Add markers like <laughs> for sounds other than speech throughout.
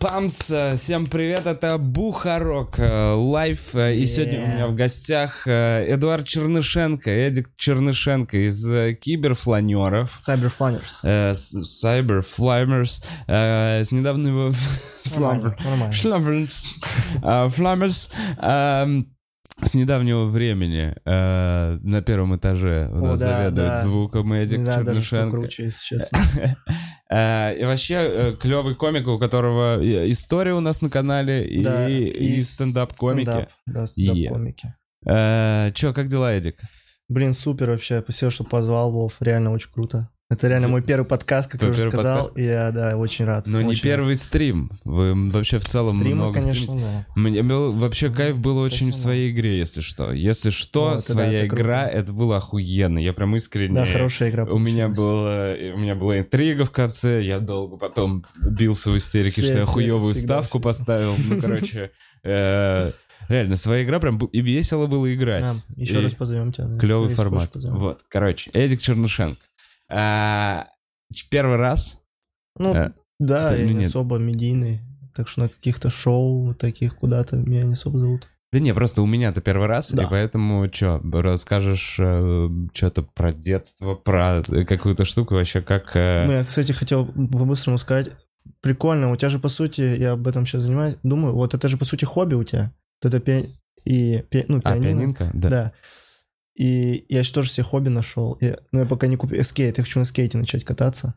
Памс, всем привет, это Бухарок э, Лайф, э, и сегодня у меня в гостях э, Эдуард Чернышенко, Эдик Чернышенко из э, Киберфланеров, Cyberflanners. э, с- Cyberflamers, э, с недавнего... <laughs> Фламерс. Эм, С недавнего времени э, на первом этаже у О, нас да, заведует да. звуком Эдик Не знаю даже, что Чернышенко. круче, если честно. <laughs> Э, И вообще клевый комик, у которого и история у нас на канале, и, Да, и стендап-комики. стендап, Да, стендап-комики. Э, Чё, как дела, Эдик? Блин, супер вообще. Спасибо, что позвал, Вов. Реально очень круто. Это реально мой первый подкаст, как Твой я уже сказал. подкаст? И я, да, очень рад. Но не очень первый стрим. Вы вообще в рад. целом Стримы, много конечно, стримите. да. Мне был, вообще кайф был очень в Спасибо. своей игре, если что. Если что, О, это да, своя это игра, круто. это было охуенно. Я прям искренне... Да, хорошая игра У меня, получилась. было, у меня была интрига в конце, я долго потом бился в истерике, Все- что я хуевую ставку всегда. поставил. Ну, короче, <laughs> э, реально, своя игра прям и весело было играть. Да, еще раз позовем тебя. Клевый формат. Вот, короче, Эдик Чернышенко. А, Первый раз. Ну, Э, да, ну, я не нет. особо медийный. Так что на каких-то шоу таких куда-то меня не особо зовут. Да не, просто у меня-то первый раз, Да. и поэтому что, расскажешь что-то про детство, про какую-то штуку вообще, как... э, Ну, я, кстати, хотел по-быстрому сказать. Прикольно, у тебя же, по сути, я об этом сейчас занимаюсь, думаю, вот это же, по сути, хобби у тебя. Вот это пи... и пи... ну, А, пианино. пианинка? Да. Да. И я же тоже себе хобби нашел. И- Но я пока не купил скейт, я хочу на скейте начать кататься.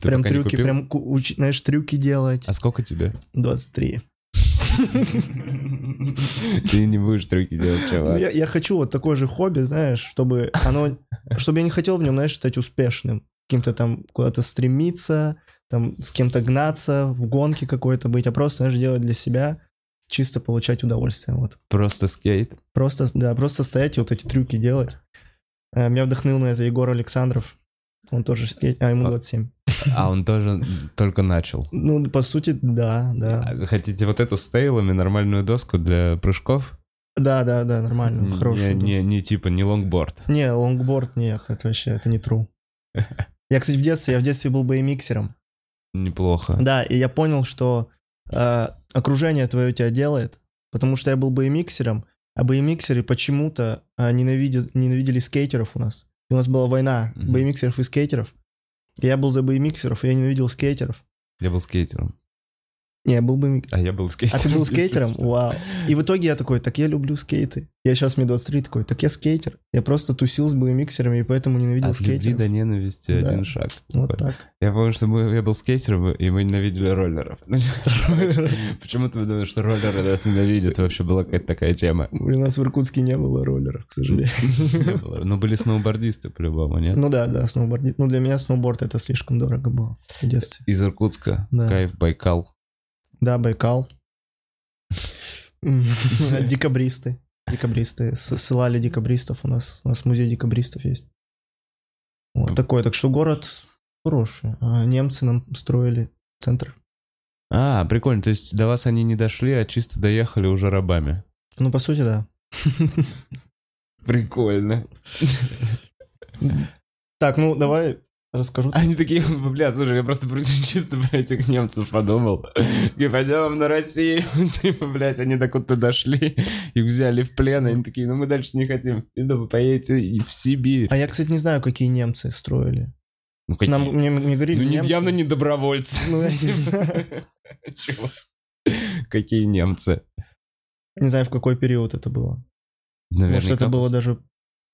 Ты прям трюки, прям, уч- знаешь, трюки делать. А сколько тебе? 23. <laughs> Ты не будешь трюки делать, Ну, чувак. я, я хочу вот такое же хобби, знаешь, чтобы оно... Чтобы я не хотел в нем, знаешь, стать успешным. Каким-то там куда-то стремиться, там с кем-то гнаться, в гонке какой-то быть, а просто, знаешь, делать для себя, чисто получать удовольствие, вот. Просто скейт. Просто, да, просто стоять и вот эти трюки делать. Э, Меня вдохнул на это Егор Александров. Он тоже скейт, а ему А. 27. А он тоже только начал. <laughs> Ну, по сути, да, да. А Хотите вот эту с tail ами, нормальную доску для прыжков? Да, да, да, нормально, хороший. не, не типа, не лонгборд. Не, лонгборд нет, это вообще, это не true. <laughs> Я, кстати, в детстве, я в детстве был BMXером. Неплохо. Да, и я понял, что э, окружение твое тебя делает, потому что я был BMXером, а BMXеры почему-то э, ненавидят, ненавидели скейтеров у нас. И у нас была война Мгм. BMXеров и скейтеров. И я был за BMXеров, и я ненавидел скейтеров. Я был скейтером. Не, я был BMX. А я был А скейтером. ты был скейтером? Вау. И в итоге я такой, так я люблю скейты. Я сейчас мне 23 такой, так я скейтер. Я просто тусил с BMXерами, и поэтому ненавидел От любви скейтеров. до ненависти Да. один шаг. Вот Такой. так. Я помню, что мы, я был скейтером, и мы ненавидели роллеров. Почему-то вы думаете, что роллеры нас ненавидят? Вообще была какая-то такая тема. У нас в Иркутске не было роллеров, к сожалению. Но были сноубордисты по-любому, нет? Ну да, да, сноуборд. Ну для меня сноуборд это слишком дорого было в детстве. Из Иркутска. Кайф, Байкал. Да, Байкал. <laughs> Декабристы. Декабристы. Ссылали декабристов у нас. У нас музей декабристов есть. Вот такой. Так что город хороший. А Немцы нам строили центр. А, прикольно. То есть до вас они не дошли, а чисто доехали уже рабами. Ну, по сути, да. <laughs> Прикольно. Так, ну давай расскажу. Они такие, <laughs> бля, слушай, я просто про- <laughs> чисто про этих немцев подумал. И пойдем на Россию. <laughs> Типа, блядь, они докуда-то дошли, их взяли в плен, они такие, ну мы дальше не хотим. Ну, вы поедете и в Сибирь. А я, кстати, не знаю, какие немцы строили. Ну, какие? Нам, мне, мне говорили, Ну, не- явно не добровольцы. Ну. Чувак. Какие немцы? Не знаю, в какой период это было. Может, Наверняка это было даже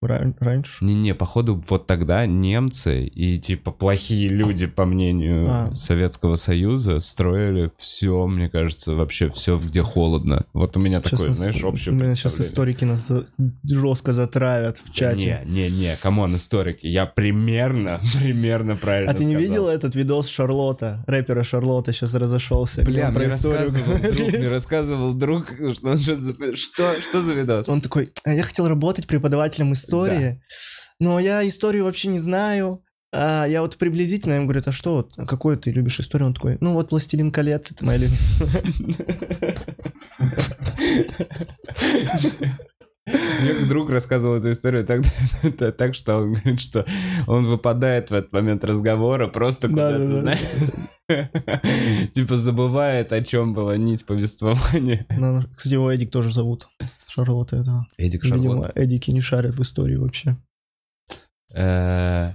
ра- раньше? Не-не, походу, вот тогда немцы и, типа, плохие люди, по мнению А. Советского Союза, строили все, мне кажется, вообще все, где холодно. Вот у меня Сейчас такое, нас- знаешь, общее меня сейчас историки нас за- жестко затравят в чате. Не, не, не, come on, историки. Я примерно, <laughs> примерно правильно а ты не сказал. видел этот видос Шарлота, рэпера Шарлота сейчас разошелся? Бля, мне рассказывал друг, мне рассказывал друг, что он что за... Что, что за видос? Он такой, «А я хотел работать преподавателем истории, но я историю вообще не знаю. А я вот приблизительно, ему говорю, а что, вот, а какую ты любишь историю? Он такой, ну вот «Властелин колец» это моя любимая. <laughs> Мне друг рассказывал эту историю так, <laughs> так, что он говорит, что он выпадает в этот момент разговора просто куда-то, знаешь, типа забывает, о чем была нить повествования. Кстати, его Эдик тоже зовут. Шарлотта этого. Эдик Шарлотта. Видимо, Эдики не шарят в истории вообще. Э,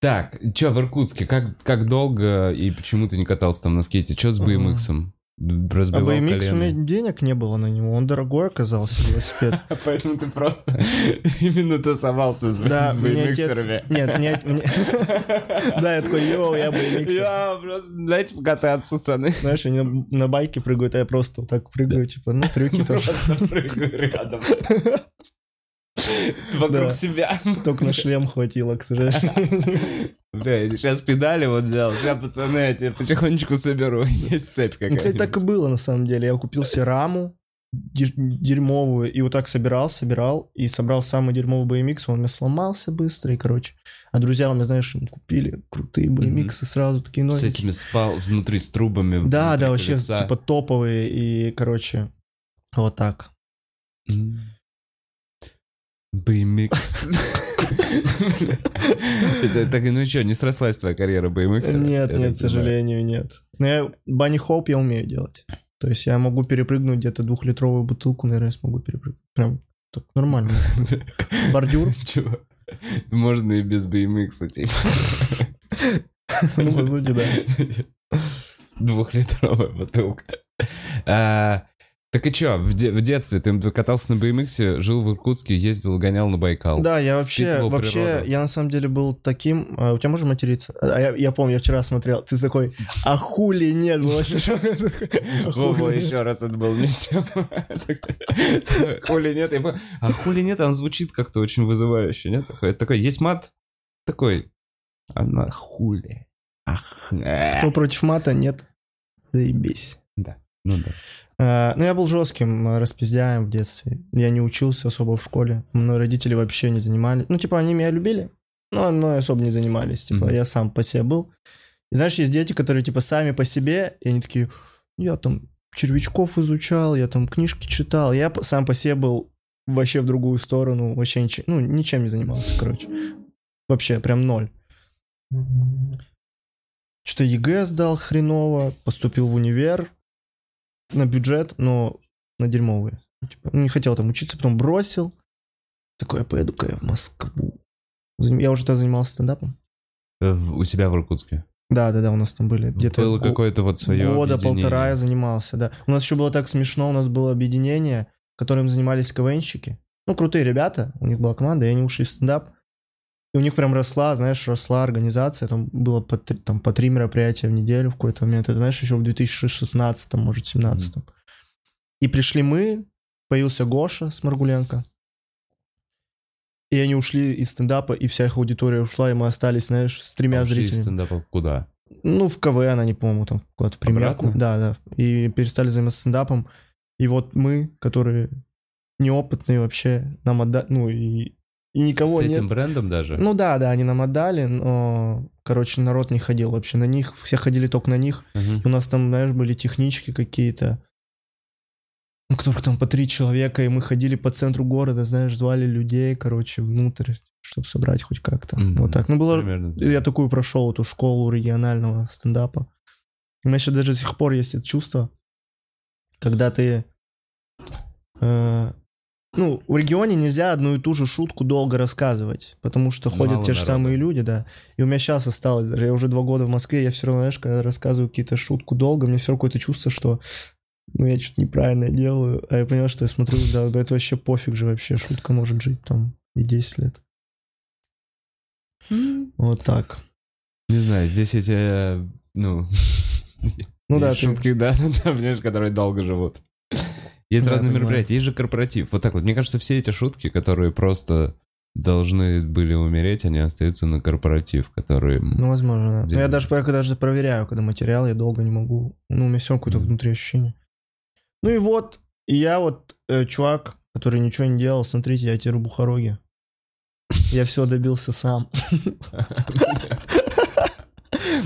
так, что в Иркутске, как, как долго и почему ты не катался там на скейте? Что с BMX? Разбивал а BMX колено. у меня денег не было на него, он дорогой оказался, велосипед. <laughs> Поэтому ты просто <laughs> именно тусовался с BMX-ерами. Нет, нет, <laughs> да, я такой, йоу, я BMX. Я просто, дайте покататься, пацаны. Знаешь, они на байке прыгают, а я просто вот так прыгаю, типа, ну, трюки тоже. Просто прыгаю рядом. Вокруг себя. Только на шлем хватило, к сожалению. Да, сейчас педали вот взял. Сейчас, пацаны, я тебе потихонечку соберу. <laughs> Есть цепь какая-то. Ну, кстати, так и было на самом деле. Я купил себе раму дерьмовую, и вот так собирал, собирал, и собрал самый дерьмовый BMX, он у меня сломался быстро, и, короче. А друзья у меня, знаешь, купили крутые BMX mm-hmm. сразу такие новенькие. С этими спал внутри, с трубами. Да, да, вообще, колеса. типа топовые, и, короче, вот так. Mm. BMX. <laughs> Так, ну что, не срослась твоя карьера BMX? Нет, нет, к сожалению, нет. Но я банни хоуп я умею делать. То есть я могу перепрыгнуть где-то двухлитровую бутылку, наверное, смогу перепрыгнуть. Прям так нормально. <laughs> Бордюр. Чего? Можно и без BMX, типа. <laughs> Ну, по сути, да. Двухлитровая бутылка. А, так и чё, в, де- в детстве ты катался на BMX, жил в Иркутске, ездил, гонял на Байкал. Да, я вообще, вообще, природу. я на самом деле был таким... А, у тебя можно материться? А, я, я помню, я вчера смотрел, ты такой, а хули нет? Вова, еще раз это был не тема. Хули нет, а хули нет, он звучит как-то очень вызывающе, нет? Такой, есть мат? Такой, она хули. Ах, Кто против мата, нет? Заебись. Да, ну да. Э, ну, я был жестким э, распиздяем в детстве. Я не учился особо в школе. Мои родители вообще не занимались. Ну, типа, они меня любили, но мной особо не занимались. Типа, mm-hmm. я сам по себе был. И знаешь, есть дети, которые, типа, сами по себе, и они такие, я там червячков изучал, я там книжки читал. Я сам по себе был вообще в другую сторону, вообще ничем, ну, ничем не занимался, короче. Вообще, прям ноль. Что-то ЕГЭ сдал хреново, поступил в универ, на бюджет, но на дерьмовые. Типа, не хотел там учиться, потом бросил. Такой, я поеду-ка я в Москву. Я уже тогда занимался стендапом. Э, у себя в Иркутске? Да, да, да, у нас там были где-то... Было какое-то вот свое Года полтора я занимался, да. У нас еще было так смешно, у нас было объединение, которым занимались КВНщики. Ну, крутые ребята, у них была команда, и они ушли в стендап. И у них прям росла, знаешь, росла организация, там было по, там, по три мероприятия в неделю в какой-то момент. Это, знаешь, еще в 2016, может, 2017. Mm-hmm. И пришли мы, появился Гоша Сморгуленко. И они ушли из стендапа, и вся их аудитория ушла, и мы остались, знаешь, с тремя а зрителями. из стендапа куда? Ну, в КВН они, по-моему, там куда-то в премьерку. Да, да. И перестали заниматься стендапом. И вот мы, которые неопытные вообще, нам отдали, ну, и и никого С этим нет. брендом даже? Ну да, да, они нам отдали, но, короче, народ не ходил вообще на них, все ходили только на них. Угу. И у нас там, знаешь, были технички какие-то, у которых там по три человека, и мы ходили по центру города, знаешь, звали людей, короче, внутрь, чтобы собрать хоть как-то. mm Вот так. Ну, было... Примерно. Я такую прошел, эту школу регионального стендапа. У меня еще даже до сих пор есть это чувство, когда ты э, ну, в регионе нельзя одну и ту же шутку долго рассказывать, потому что Мало ходят те же самые люди, да. И у меня сейчас осталось, даже я уже два года в Москве, я все равно, знаешь, когда рассказываю какие-то шутку долго, мне все равно какое-то чувство, что ну, я что-то неправильно делаю, а я понимаю, что я смотрю, да, это вообще пофиг же вообще, шутка может жить там и 10 лет. Вот так. Не знаю, здесь эти, ну... Ну да, <laughs> шутки, да, <laughs> да, понимаешь, которые долго живут. Есть да, разные мероприятия, есть же корпоратив. Вот так вот. Мне кажется, все эти шутки, которые просто должны были умереть, они остаются на корпоратив, который... Ну, возможно, да. я даже, я даже проверяю, когда материал, я долго не могу. Ну, у меня все какое-то внутри ощущение. Ну и вот, и я вот э, чувак, который ничего не делал, смотрите, я теперь бухароги. Я все добился сам. <laughs>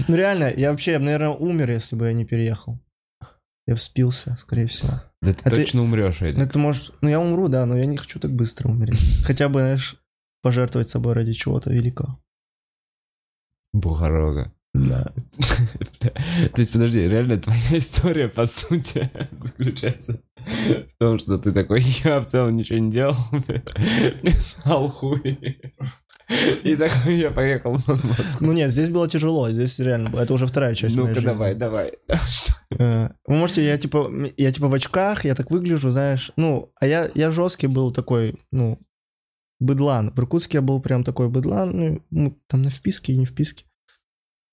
Ну реально, я вообще, наверное, умер, если бы я не переехал. Я вспился, скорее всего. Да ты А ты- точно умрешь, Эдик. Ну, это может... Ну, я умру, да, но я не хочу так быстро умереть. <laughs> Хотя бы, знаешь, пожертвовать собой ради чего-то великого. Бухарога. Да. <laughs> То есть, подожди, реально твоя <laughs> история, по сути, заключается в том, что ты такой, я в целом ничего не делал, писал хуй. И такой, <laughs> я поехал в Москву. Ну нет, здесь было тяжело, здесь реально, было- это уже вторая часть Ну-ка, давай, давай. Э, Вы можете, я типа, я типа в очках, я так выгляжу, знаешь, ну, а я, я жесткий был такой, ну, быдлан. В Иркутске я был прям такой быдлан, ну, ну, там на вписке и не вписке.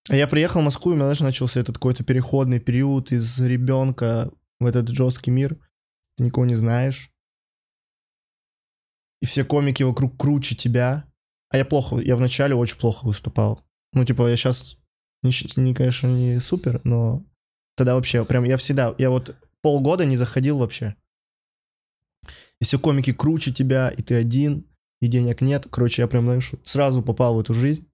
А я приехал в Москву, и у меня, знаешь, начался этот какой-то переходный период из ребенка в этот жесткий мир. Ты никого не знаешь. И все комики вокруг круче тебя. А я плохо, я вначале очень плохо выступал. Ну, типа, я сейчас, не, не, конечно, не супер, но тогда вообще прям я всегда, я вот полгода не заходил вообще. И все комики круче тебя, и ты один, и денег нет. Короче, я прям, знаешь, сразу попал в эту жизнь.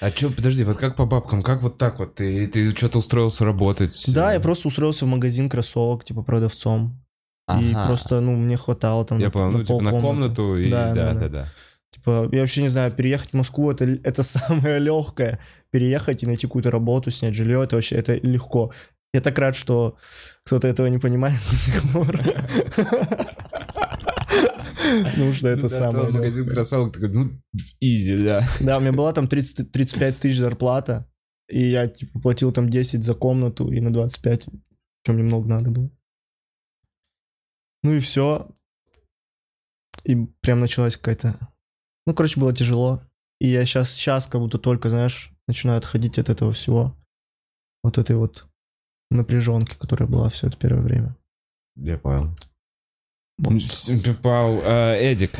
А чё, подожди, вот как по бабкам, как вот так вот? Ты, ты что-то устроился работать? Да, я просто устроился в магазин кроссовок, типа, продавцом. И Ага. просто, ну, мне хватало там Я на, понял, ну, типа на комнату и... Да, Да, да, да, да. Типа, я вообще не знаю, переехать в Москву это, это <laughs> самое легкое. Переехать и найти какую-то работу, снять жилье, это вообще это легко. Я так рад, что кто-то этого не понимает до сих пор. <laughs> Ну, что это самое магазин кроссовок, такой, ну, изи, да. Да, у меня была там 30, 35 тысяч зарплата, и я типа платил там 10 за комнату, и на 25, чем немного надо было. Ну и все. И прям началась какая-то... Ну, короче, было тяжело. И я сейчас, сейчас как будто только, знаешь, начинаю отходить от этого всего. Вот этой вот напряженки, которая была все это первое время. Я понял. Вот. Пау, а, Эдик,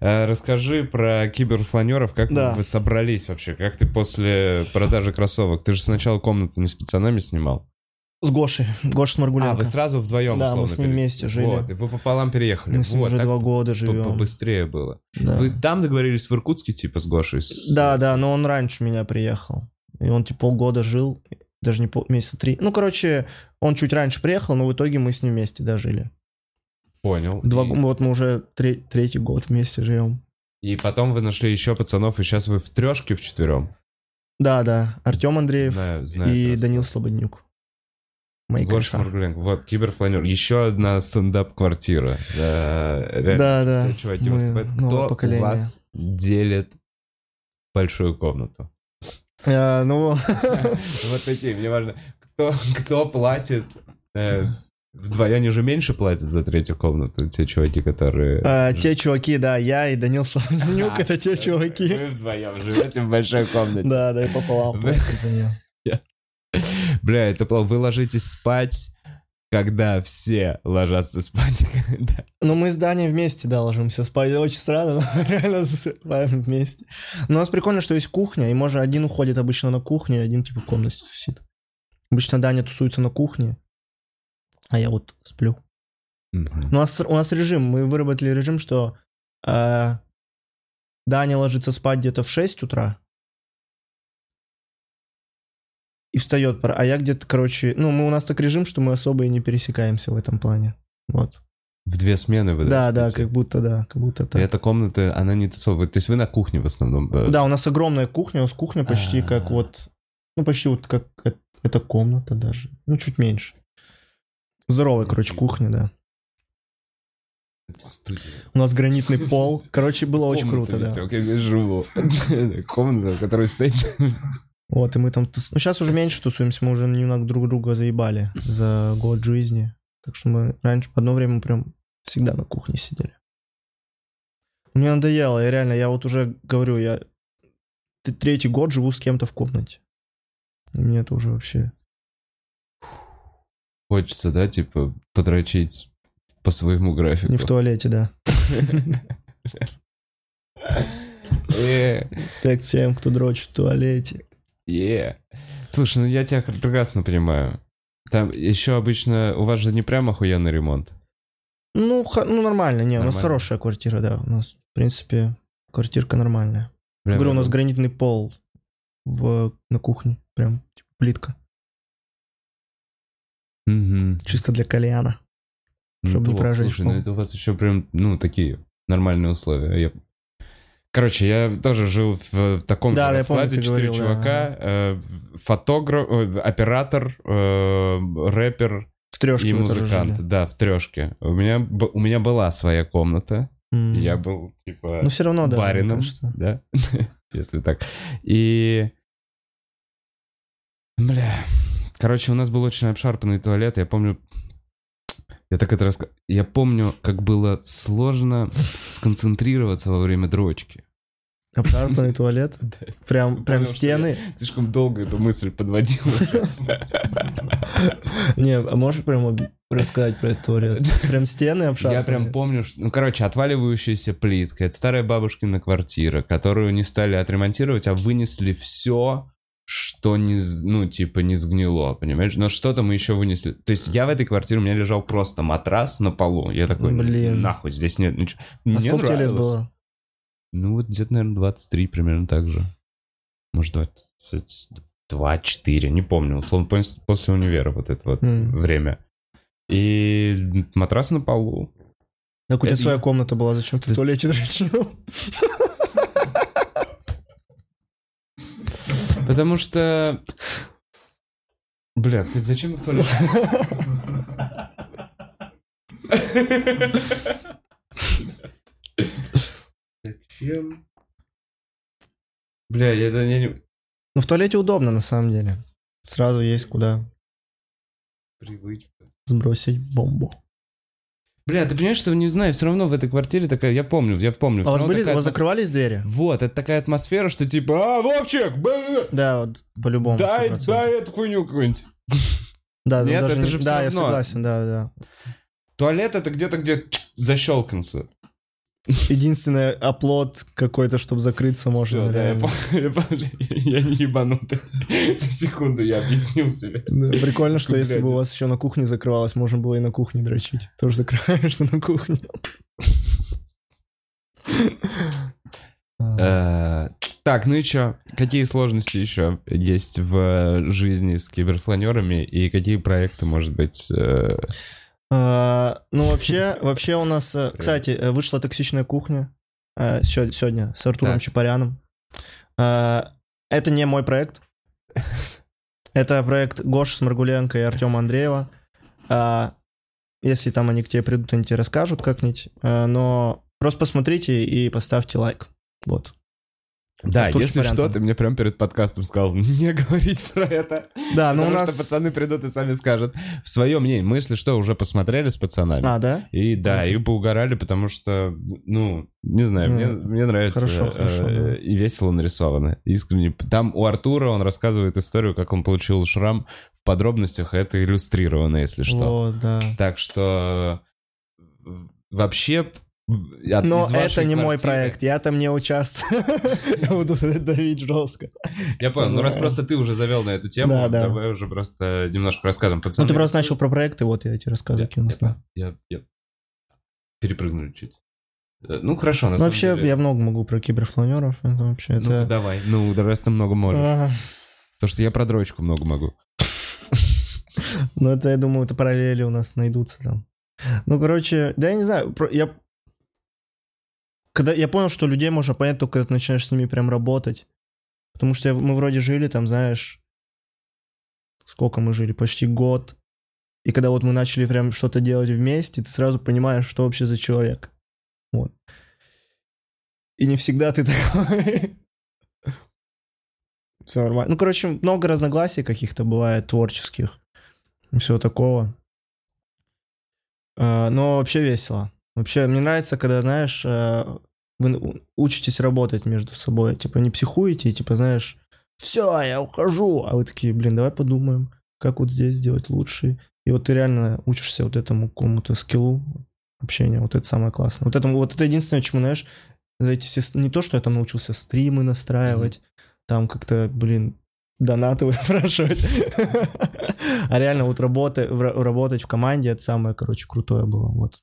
а, расскажи про киберфланеров, как Да. вы собрались вообще, как ты после продажи кроссовок, ты же сначала комнату не с пацанами снимал. С Гошей, Гоша Сморгуленко. А, вы сразу вдвоем, Да, мы с ним пере- вместе жили. Вот, и вы пополам переехали. Мы с ним вот, уже два года живем. побыстрее было. Да. Вы там договорились в Иркутске, типа, с Гошей? С- Да, да, но он раньше меня приехал. И он типа полгода жил, даже не пол, месяца три. Ну, короче, он чуть раньше приехал, но в итоге мы с ним вместе дожили. Понял. Два, и, вот мы уже тре- третий год вместе живем. и потом вы нашли еще пацанов, и сейчас вы в трешке вчетвером. Да, да, Артем Андреев Знаю, знаю. и. Данил Слободнюк. Гоша кореша. Сморгуленко. Вот, киберфланер. Еще одна стендап-квартира. Да, реально. Да, да. Все чуваки мы выступают. Кто у поколение. вас делит большую комнату? А, ну, <laughs> Вот такие, мне важно. Кто, кто платит? э, Вдвоем же меньше платят за третью комнату, те чуваки, которые... а, те чуваки, да, я и Данил Слободнюк, А, <laughs> это те чуваки. Вы вдвоем живете в большой комнате. Да, да, и пополам. За неё. Бля, это плохо. Вы ложитесь спать, когда все ложатся спать. <laughs> Да. Ну, мы с Даней вместе, да, ложимся спать. Это очень странно, но мы реально засыпаем вместе. Но у нас прикольно, что есть кухня, и можно один уходит обычно на кухню, и один типа в комнате тусит. Обычно Даня тусуется на кухне, а я вот сплю. Ну, у нас, у нас режим, мы выработали режим, что э, Даня ложится спать где-то в 6 утра, и встает пора. А я где-то, короче, ну, мы, у нас так режим, что мы особо и не пересекаемся в этом плане. Вот. В две смены вы Да, да, как будто, да, как будто И так. эта комната, она не тусовывает. То есть вы на кухне в основном? э, Да, у нас огромная кухня, у нас кухня почти А. как вот, ну, почти вот как э- эта комната даже, ну, чуть меньше. Здоровая, короче, кухня, да. У нас гранитный <laughs> пол. Короче, было очень круто, да. <laughs> Комната, в которой стоит... Вот, и мы там... тус- Ну, сейчас уже меньше тусуемся, мы уже немного друг друга заебали за год жизни. Так что мы раньше, одно время прям всегда на кухне сидели. Мне надоело, я реально, я вот уже говорю, я третий год живу с кем-то в комнате. И мне это уже вообще... Хочется, да, типа, подрочить по своему графику. Не в туалете, да. <laughs> Так всем, кто дрочит в туалете. Е. Слушай, ну я тебя прекрасно понимаю. Там еще обычно... У вас же не прям охуенный ремонт. Ну, х- ну нормально, не, у нас Нормально. хорошая квартира, да. У нас, в принципе, квартирка нормальная. Прям Говорю, у нас гранитный пол в, на кухне, прям типа, плитка. Мгм. Чисто для кальяна. Ну, Чтобы не плохо. прожечь Слушай, ну пол. это у вас еще прям, ну, такие нормальные условия. Я- Короче, я тоже жил в, в таком Да, же раскладе. ты Четыре говорил, да, чувака, э, фотограф, э, оператор, э, рэпер В трешке и музыкант. Да, в трешке. У меня, у меня была своя комната. М. Я был, типа, Ну, все равно, да. барином, да, <laughs> если так. И... Бля, короче, у нас был очень обшарпанный туалет, я помню... Я так это рассказывал. Я помню, как было сложно сконцентрироваться во время дрочки. Обшарпанный <laughs> туалет. Прям, прям стены. Слишком долго эту мысль подводил. Не, а можешь прям рассказать про этот туалет? <laughs> Прям стены обшарпанные? Я прям помню, что, ну, короче, отваливающаяся плитка. Это старая бабушкина квартира, которую не стали отремонтировать, а вынесли все, что не, ну, типа, не сгнило, понимаешь? Но что-то мы еще вынесли. То есть я в этой квартире, у меня лежал просто матрас на полу. Я такой, Блин. нахуй, здесь нет ничего. А Мне сколько тебе лет было? Ну, вот где-то, наверное, 23 примерно так же. Может, 22, 4, не помню. Условно, пос- после универа вот это вот М. время. И матрас на полу. Так у тебя Это своя комната была, зачем ты в туалете <laughs> дрочил? Потому что... Бля, кстати, зачем мы в туалет? Зачем? Бля, я, да, я не... Ну, в туалете удобно, на самом деле. Сразу есть куда Привычка. сбросить бомбу. Бля, ты понимаешь, что не знаю, все равно в этой квартире такая, я помню, я помню. А у вас были, у вас атмос- закрывались двери? Вот, это такая атмосфера, что типа, а, Вовчик, б- Да, вот по-любому. дай, 100%. дай эту хуйню какую-нибудь. <laughs> Да, Нет, даже это же всё Да, я равно. согласен, да, да. Туалет это где-то, где защелкнется. Единственный оплот какой-то, чтобы закрыться можно. Всё, да, я, пом- <laughs> я я не ебанутый. На секунду я объяснил себе. Да, прикольно, что если бы у вас еще на кухне закрывалось, можно было и на кухне дрочить. Тоже закрываешься на кухне. Э, Так, ну и чё? Какие сложности еще есть в жизни с киберфланерами и какие проекты, может быть, э, А, Ну, вообще, <laughs> вообще у нас... э, Кстати, э, вышла «Токсичная кухня» э, сегодня с Артуром. Чапаряном. А, Это не мой проект. <laughs> Это проект Гоши Сморгуленко и Артема Андреева. А, Если там они к тебе придут, они тебе расскажут как-нибудь. А, Но просто посмотрите и поставьте лайк. Вот. Да, Артур если что, ты мне прям перед подкастом сказал <laughs> не говорить про это. Да, ну у нас... что пацаны придут и сами скажут свое мнение. Мы, если что, уже посмотрели с пацанами. А, да? И да, Окей. и поугарали, потому что, ну, не знаю, мне, Ну, мне нравится хорошо, э, хорошо, э, да. и весело нарисовано. Искренне. Там у Артура он рассказывает историю, как он получил шрам в подробностях, а это иллюстрировано, если что. Вот, да. Так что э, вообще... от- Но это не мой проект, я там не участвую. <laughs> Я буду давить жестко. Я понял, ну раз просто ты уже завел на эту тему, Да, да. давай уже просто немножко рассказываем. Ну, ты просто начал про проекты, вот я тебе рассказываю. Я, я, я, перепрыгнули чуть. Э, Ну хорошо, на Ну, вообще, деле. я много могу про киберфланеров. Это вообще, это... давай. Ну, да раз ты много можешь. А, Потому что я про дрочку много могу. <laughs> Ну, это, я думаю, это параллели у нас найдутся там. Ну, короче, да я не знаю, я... Когда я понял, что людей можно понять только когда ты начинаешь с ними прям работать. Потому что я- мы вроде жили там, знаешь, сколько мы жили? Почти год. И когда вот мы начали прям что-то делать вместе, ты сразу понимаешь, что вообще за человек. Вот. И не всегда ты <laughs> такой. Все нормально. Ну, короче, много разногласий каких-то бывает творческих. Всего такого. А, Но вообще весело. Вообще, мне нравится, когда, знаешь, э, вы учитесь работать между собой. Типа, не психуете, типа, знаешь, все, я ухожу. А вы такие, блин, давай подумаем, как вот здесь сделать лучше. И вот ты реально учишься вот этому какому-то скиллу общения. Вот это самое классное. Вот это, вот это единственное, чему, знаешь, за эти все... Не то, что я там научился стримы настраивать, там как-то, блин, донаты <laughs> выпрашивать. А реально вот работать в команде, это самое, короче, крутое было. Вот.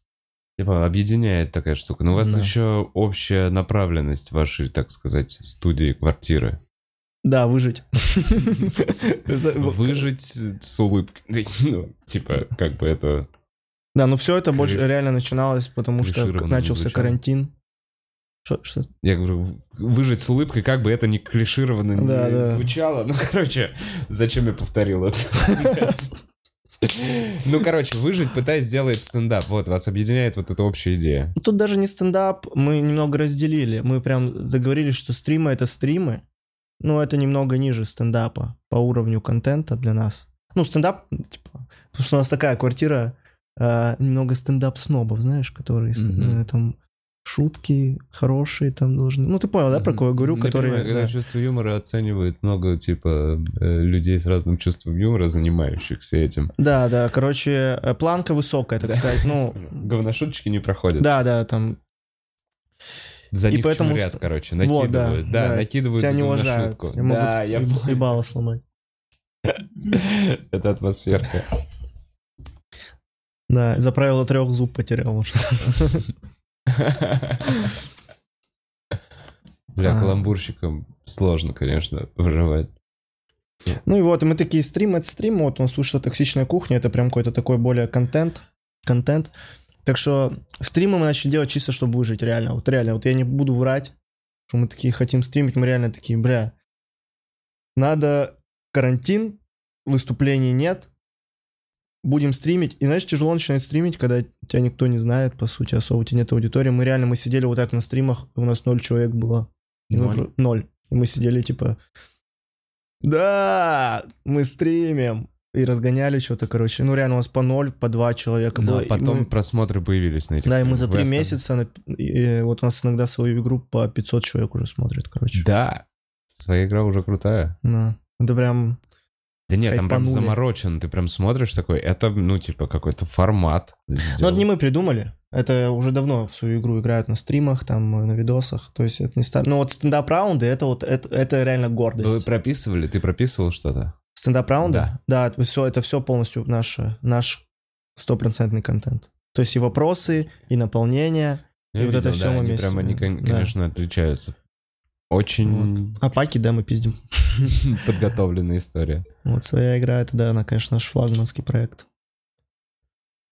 Типа объединяет такая штука. Но у вас Да. еще общая направленность вашей, так сказать, студии, квартиры. Да, выжить. <laughs> Выжить с улыбкой. <laughs> Ну, типа, как бы это... Да, но все это больше реально начиналось, потому что не начался карантин. Что, что? Я говорю, выжить с улыбкой, как бы это ни клишированно не Да, да. звучало. Ну, короче, зачем я повторил это? <laughs> Ну, короче, выжить пытаясь делать стендап. Вот, вас объединяет вот эта общая идея. Тут даже не стендап, мы немного разделили. Мы прям договорились, что стримы — это стримы, но это немного ниже стендапа по уровню контента для нас. Ну, стендап, типа, потому что у нас такая квартира, а, немного стендап-снобов, знаешь, которые Мгм. э, там шутки хорошие там должны... Ну, ты понял, да, про кого я говорю, Я которые... понимаю, когда да. чувство юмора оценивает много, типа, э, людей с разным чувством юмора, занимающихся этим. Да, да, короче, э, планка высокая, так Да. сказать. Ну, <laughs> Говношуточки не проходят. да, да, там За И них поэтому с- короче, Вот, да, накидывают. да, да. накидывают тебя не уважают. говношутку. Тебя Да, я ебало сломать. <laughs> Это атмосферка. Да, за правило трех зуб потерял. <laughs> <laughs> Бля, А. каламбурщикам сложно, конечно, выживать. Ну и вот, и мы такие стрим, это стрим, вот нас вышла токсичная кухня, это прям какой-то такой более контент, контент. Так что стримы мы начали делать чисто, чтобы выжить, реально. Вот реально, вот я не буду врать, что мы такие хотим стримить, мы реально такие, бля, надо карантин, выступлений нет, будем стримить. И знаешь, тяжело начинать стримить, когда тебя никто не знает, по сути, особо у тебя нет аудитории. Мы реально, мы сидели вот так на стримах, у нас ноль человек было. И мы Ноль? Ноль. И мы сидели типа, да, мы стримим. И разгоняли что-то, короче. Ну, реально, у нас по ноль, по два человека Но было. И потом мы- просмотры появились на этих Да, и мы за три месяца, и вот у нас иногда свою игру по 500 человек уже смотрят, короче. Да, своя игра уже крутая. Да. Это прям... Да нет, там прям заморочен, ты прям смотришь такой, это, ну, типа, какой-то формат. Ну, это не мы придумали. Это уже давно в свою игру играют на стримах, там, на видосах. То есть это не стар... Ну, вот стендап-раунды, это вот, это, это реально гордость. Вы прописывали? Ты прописывал что-то? Стендап-раунды? Да. Да, это все, это все полностью наш, наш стопроцентный контент. То есть и вопросы, и наполнение. Я И вот это видел, да, мы они вместе, прям, они, да. кон- Да. конечно, отличаются. Очень А паки, да, мы пиздим. <laughs> подготовленная история. Вот своя игра, это, да, она, конечно, наш флагманский проект.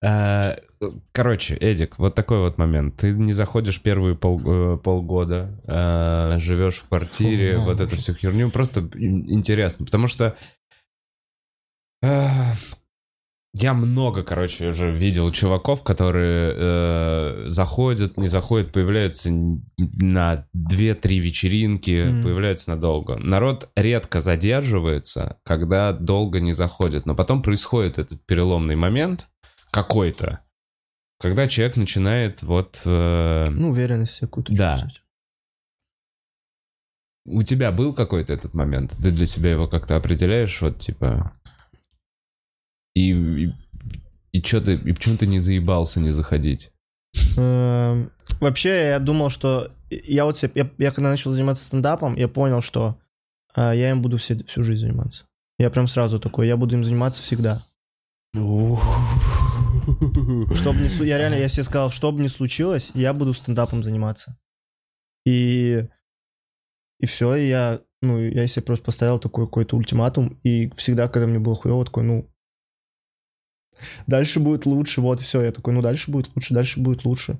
А, Короче, Эдик, вот такой вот момент. Ты не заходишь первые пол- э, полгода, а, живешь в квартире, Фу, да, вот эту всю херню. Просто ин- интересно, потому что я много, короче, уже видел чуваков, которые э, заходят, не заходят, появляются на 2-3 вечеринки, Мгм. появляются надолго. Народ редко задерживается, когда долго не заходит, но потом происходит этот переломный момент какой-то, когда человек начинает вот... э, Ну, уверенность всякую какую-то Да. чувствовать. у тебя был какой-то этот момент? Ты для себя его как-то определяешь, вот типа... И, и, и чё ты, и почему ты не заебался не заходить? Эм, Вообще, я думал, что... Я вот себе... Я, я когда начал заниматься стендапом, я понял, что а, я им буду все, всю жизнь заниматься. Я прям сразу такой, я буду им заниматься всегда. Чтоб не, я реально, я себе сказал, что бы ни случилось, я буду стендапом заниматься. И, и все, и я, ну, я себе просто поставил такой какой-то ультиматум, и всегда, когда мне было хуево, такой, ну, дальше будет лучше, вот, все, я такой, ну, дальше будет лучше, дальше будет лучше.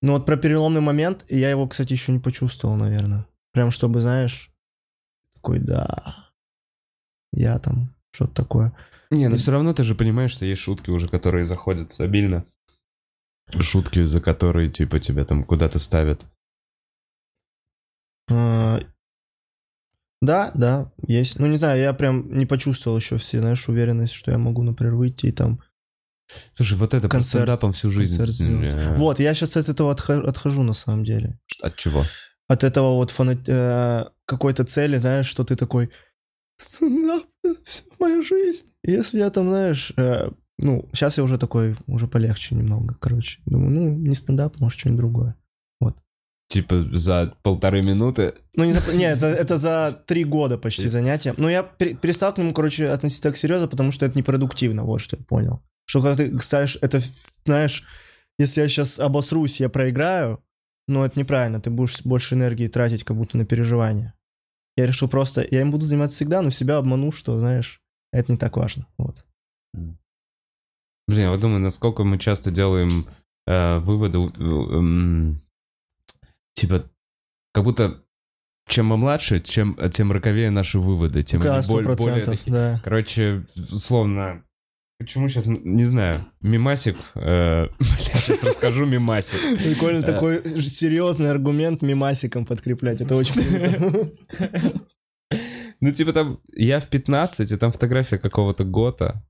Но вот про переломный момент, я его, кстати, еще не почувствовал, наверное. Прям чтобы, знаешь, такой, да, я там, что-то такое. Не, но все равно ты же понимаешь, что есть шутки уже, которые заходят стабильно. Шутки, за которые, типа, тебя там куда-то ставят. А, Да, да, есть. Ну, не знаю, я прям не почувствовал еще все, знаешь, уверенность, что я могу, например, выйти и там... Слушай, вот это Концерт. стендапом всю жизнь. концерт Вот, я сейчас от этого отхожу, на самом деле. От чего? От этого вот фана- э, какой-то цели, знаешь, что ты такой... Стендап, вся моя жизнь. Если я там, знаешь... э, ну, сейчас я уже такой, уже полегче немного, короче. Думаю, ну, не стендап, может, что-нибудь другое. Типа за полторы минуты. Ну, не за, нет, это, это за <laughs> три года почти занятия. Но я пере- перестал к нему, короче, относиться так серьезно, потому что это непродуктивно, вот что я понял. Что когда ты ставишь, это, знаешь, если я сейчас обосрусь, я проиграю, но это неправильно, ты будешь больше энергии тратить как будто на переживание. я решил просто, я им буду заниматься всегда, но себя обману, что, знаешь, это не так важно. Вот. Блин, я вот думаю, насколько мы часто делаем э, выводы, э, м, типа, как будто чем мы младше, чем, тем роковее наши выводы, тем Да, они более процентов, такие- да. Короче, условно, почему сейчас, не знаю, мимасик, э, <laughs> бля, сейчас расскажу мимасик. Прикольно такой серьезный аргумент мимасиком подкреплять, это очень круто. Ну, типа там, я в 15, и там фотография какого-то гота,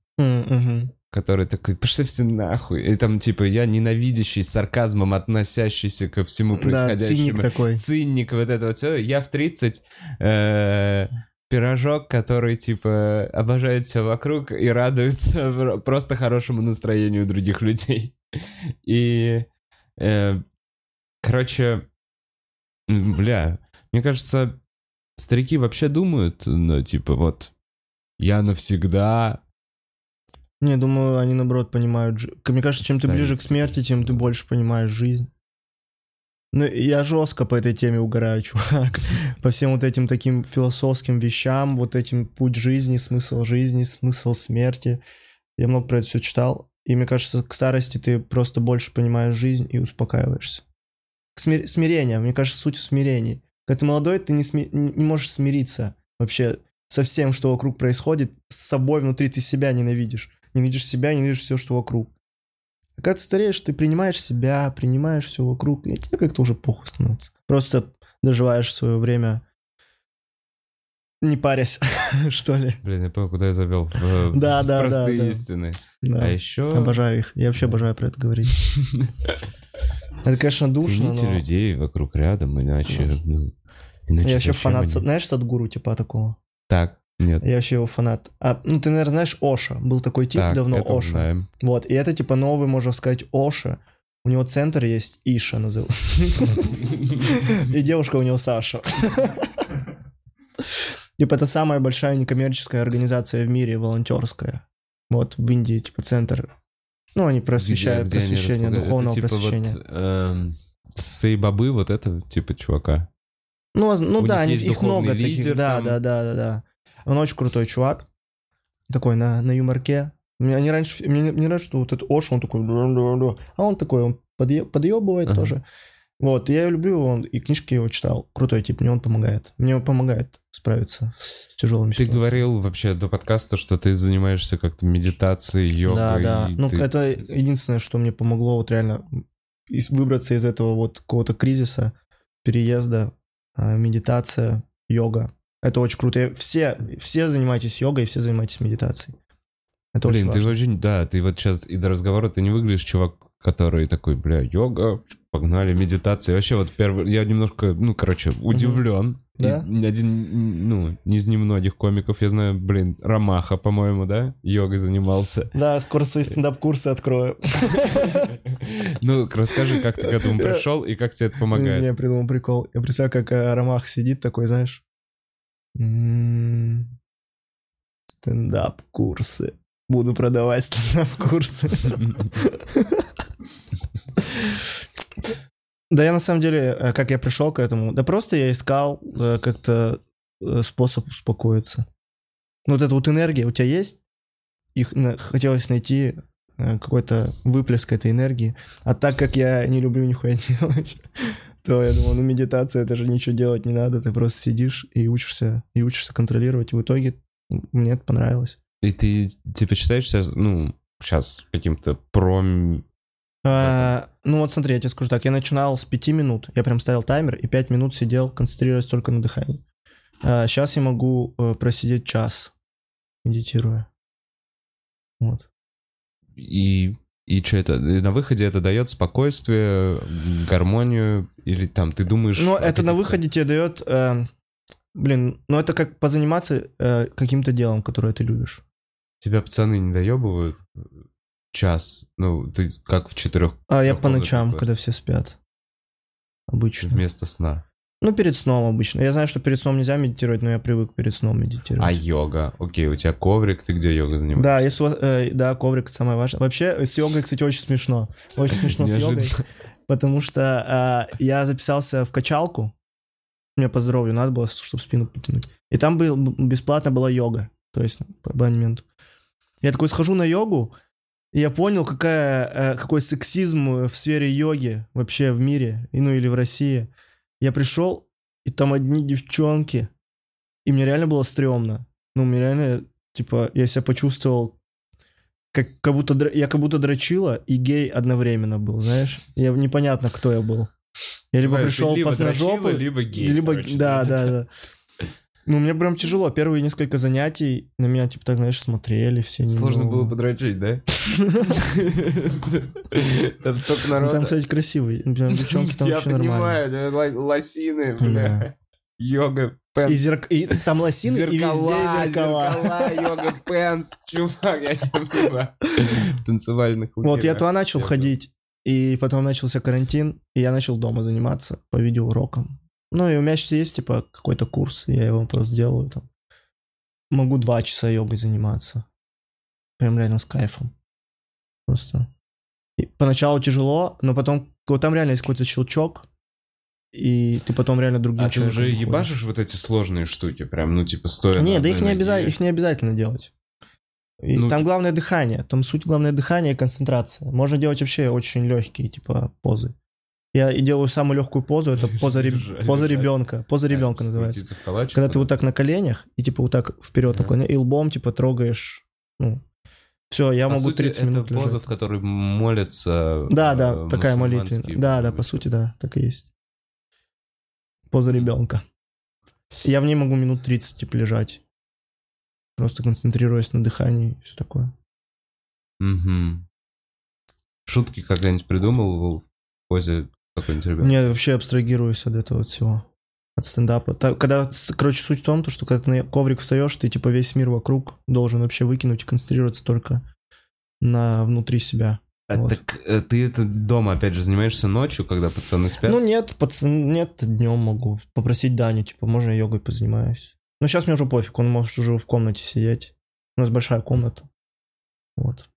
который такой, пошли все нахуй. И там, типа, я ненавидящий, с сарказмом относящийся ко всему Да, происходящему. циник такой. Циник, вот это вот все. Я в 30 э, пирожок, который, типа, обожает все вокруг и радуется пр- просто хорошему настроению других людей. И, э, короче, бля, мне кажется, старики вообще думают, ну, типа, вот, я навсегда Не, думаю, они наоборот понимают. Мне кажется, чем ты ближе к смерти, тем ты больше понимаешь жизнь. Ну, я жестко по этой теме угораю, <laughs> чувак. По всем вот этим таким философским вещам, вот этим путь жизни, смысл жизни, смысл смерти. Я много про это все читал. И мне кажется, к старости ты просто больше понимаешь жизнь и успокаиваешься. Смир- Смирение. Мне кажется, суть в смирении. Когда ты молодой, ты не, сми- не можешь смириться вообще со всем, что вокруг происходит. С собой внутри ты себя ненавидишь. Ненавидишь себя, ненавидишь все, что вокруг. А когда ты стареешь, ты принимаешь себя, принимаешь все вокруг, и тебе как-то уже похуй становится. Просто доживаешь свое время, не парясь, <laughs> что ли. Блин, я понял, куда я завел. В, э, Да, да, да, простые да. истины. Да. А еще... Обожаю их. Я вообще обожаю про это говорить. <laughs> Это, конечно, душно, но... людей вокруг рядом, иначе... Ну, Я вообще зачем фанат, знаешь, Садгуру, типа такого? Так, нет. Я вообще его фанат. А, ну, ты, наверное, знаешь Оша. Был такой тип так, давно, это Оша. знаем. Вот, и это, типа, новый, можно сказать, Оша. У него центр есть, Иша называют. И девушка у него Саша. Типа, это самая большая некоммерческая организация в мире, волонтерская. Вот, в Индии, типа, центр. Ну, они просвещают, Где- где они просвещение, располагают? духовного это, типа, просвещения. Вот, эм, Сейбабы, вот это типа чувака. Ну, воз- ну у да, них они, их много таких. лидер Да, там. да, да, да, да. Он очень крутой чувак. Такой на, на юморке. Мне они раньше, мне, мне нравится, что вот этот Ош, он такой, а он такой, он подъе- подъебывает Ага. тоже. Вот, я его люблю, он, и книжки его читал. Крутой тип, мне он помогает. Мне он помогает справиться с тяжелыми Ты ситуациями. говорил вообще до подкаста, что ты занимаешься как-то медитацией, йогой. Да, да. Ну, ты- это единственное, что мне помогло вот реально выбраться из этого вот какого-то кризиса, переезда, а, медитация, йога. Это очень круто. Все, все занимайтесь йогой, все занимайтесь медитацией. Это Блин, очень ты важно. очень, да, ты вот сейчас и до разговора ты не выглядишь чувак, который такой, бля, йога, погнали, медитация. Вообще вот первый, я немножко, ну, короче, удивлен. И Да? один, ну, не из немногих комиков, я знаю, блин, Ромаха, по-моему, да, йогой занимался. Да, скоро свои стендап-курсы открою. <laughs> Ну, расскажи, как ты к этому пришел и как тебе это помогает. Я придумал прикол. Я представляю, как э, Ромах сидит такой, знаешь. «М, Стендап-курсы. Буду продавать стендап-курсы. Да я на самом деле, э, как я пришел к этому, да просто я искал э, как-то э, способ успокоиться. Ну, Вот эта вот энергия у тебя есть, на- хотелось найти какой-то выплеск этой энергии. А так как я не люблю нихуя <laughs> делать, то я думал, ну медитация, это же ничего делать не надо, ты просто сидишь и учишься, и учишься контролировать. И в итоге мне это понравилось. И ты, типа, считаешь себя, ну, сейчас каким-то пром... А, ну вот смотри, я тебе скажу так, я начинал с 5 минут, я прям ставил таймер и 5 минут сидел, концентрируясь только на дыхании. сейчас я могу э, просидеть час, медитируя. Вот. И, и что это? И на выходе это дает спокойствие, гармонию? Или там ты думаешь... О это на выходе тебе дает, э, блин, ну это как позаниматься э, каким-то делом, которое ты любишь. Тебя пацаны не доебывают? Час. Ну, ты как в четырех А я по ночам, такое. когда все спят. Обычно. вместо сна. Ну, перед сном обычно. Я знаю, что перед сном нельзя медитировать, но я привык перед сном медитировать. А йога? Окей, у тебя коврик, ты где йогой занимаешься? Да, если у вас- э, да, коврик самое важное. Вообще, э, с йогой, кстати, очень смешно. Очень смешно с йогой. Потому что а, я записался в качалку. Мне по здоровью надо было, чтобы спину потянуть. И там был, бесплатно была йога, то есть по абонементу. Я такой схожу на йогу, и я понял, какая, э, какой сексизм в сфере йоги вообще в мире, ну или в России. Я пришел, и там одни девчонки, и мне реально было стрёмно. Ну, мне реально, типа, я себя почувствовал, как, как будто я как будто дрочила и гей одновременно был, знаешь? Я непонятно, кто я был. Я либо ты пришел либо по дрочила, жопу, либо гей, либо короче. да, да, да. Ну, мне прям тяжело. Первые несколько занятий на меня, типа, так, знаешь, смотрели все. Сложно немного. было подрочить, да? Там столько Ну, народа. там, кстати, красивые. Прям девчонки там Я вообще нормально. понимаю, да, ла- лосины, бля. Йога, пенс. И, зерк... и там лосины, и везде Зеркала, зеркала. зеркала, йога, пенс, чувак, я тебя понимаю. Танцевальных Вот, я туда начал Я ходить, и потом начался карантин, и я начал дома заниматься по видеоурокам. Ну, и у меня сейчас есть, типа, какой-то курс, я его просто делаю там. Могу два часа йогой заниматься. Прям реально с кайфом. Просто. И поначалу тяжело, но потом, вот там реально есть какой-то щелчок, и ты потом реально другим А ты человеком уже выходишь. ебашишь вот эти сложные штуки, прям, ну, типа, стоя Не, да их не, обяза- их не обязательно делать. И Ну, там ты- главное дыхание. Там суть главное дыхание и концентрация. Можно делать вообще очень легкие, типа, позы. Я и делаю самую легкую позу, это <laughs> поза, реб- поза ребенка. Поза ребенка называется. Когда ты вот так на коленях и типа вот так вперед наклоняешь, и лбом типа трогаешь, ну, все, я По могу сути, 30 минут это поза, лежать. в которой молятся Да, э, да, такая молитва. Да, да, по сути, да, так и есть. Поза ребенка. Я в ней могу минут 30 типа лежать. Просто концентрируясь на дыхании и все такое. Мгм. Шутки когда-нибудь придумал в позе какой-нибудь ребенок? Не, вообще абстрагируюсь от этого всего. От стендапа. Та- когда, короче, суть в том, то, что когда ты на коврик встаешь, ты типа весь мир вокруг должен вообще выкинуть и концентрироваться только на внутри себя. А вот. Так э, ты это дома, опять же, занимаешься ночью, когда пацаны спят? Ну нет, пацан, нет, днем могу попросить Даню, типа, можно я йогой позанимаюсь. Ну сейчас мне уже пофиг, он может уже в комнате сидеть. У нас большая комната. Вот.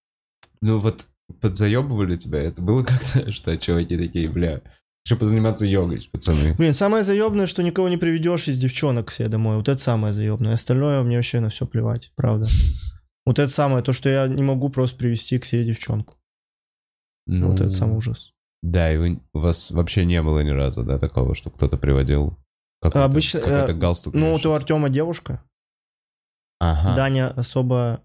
Ну вот подзаебывали тебя, это было как-то, <laughs> что чуваки такие, бля, еще позаниматься йогой, пацаны. Блин, самое заебное, что никого не приведешь из девчонок к себе домой. Вот это самое заебное. Остальное мне вообще на все плевать, правда. Вот это самое, то, что я не могу просто привести к себе девчонку. Ну, Вот это самый ужас. Да, и вы- у вас вообще не было ни разу, да, такого, что кто-то приводил какой-то, Обычно, э, какой-то галстук. Ну, вот у? Артема девушка. Ага. Даня особо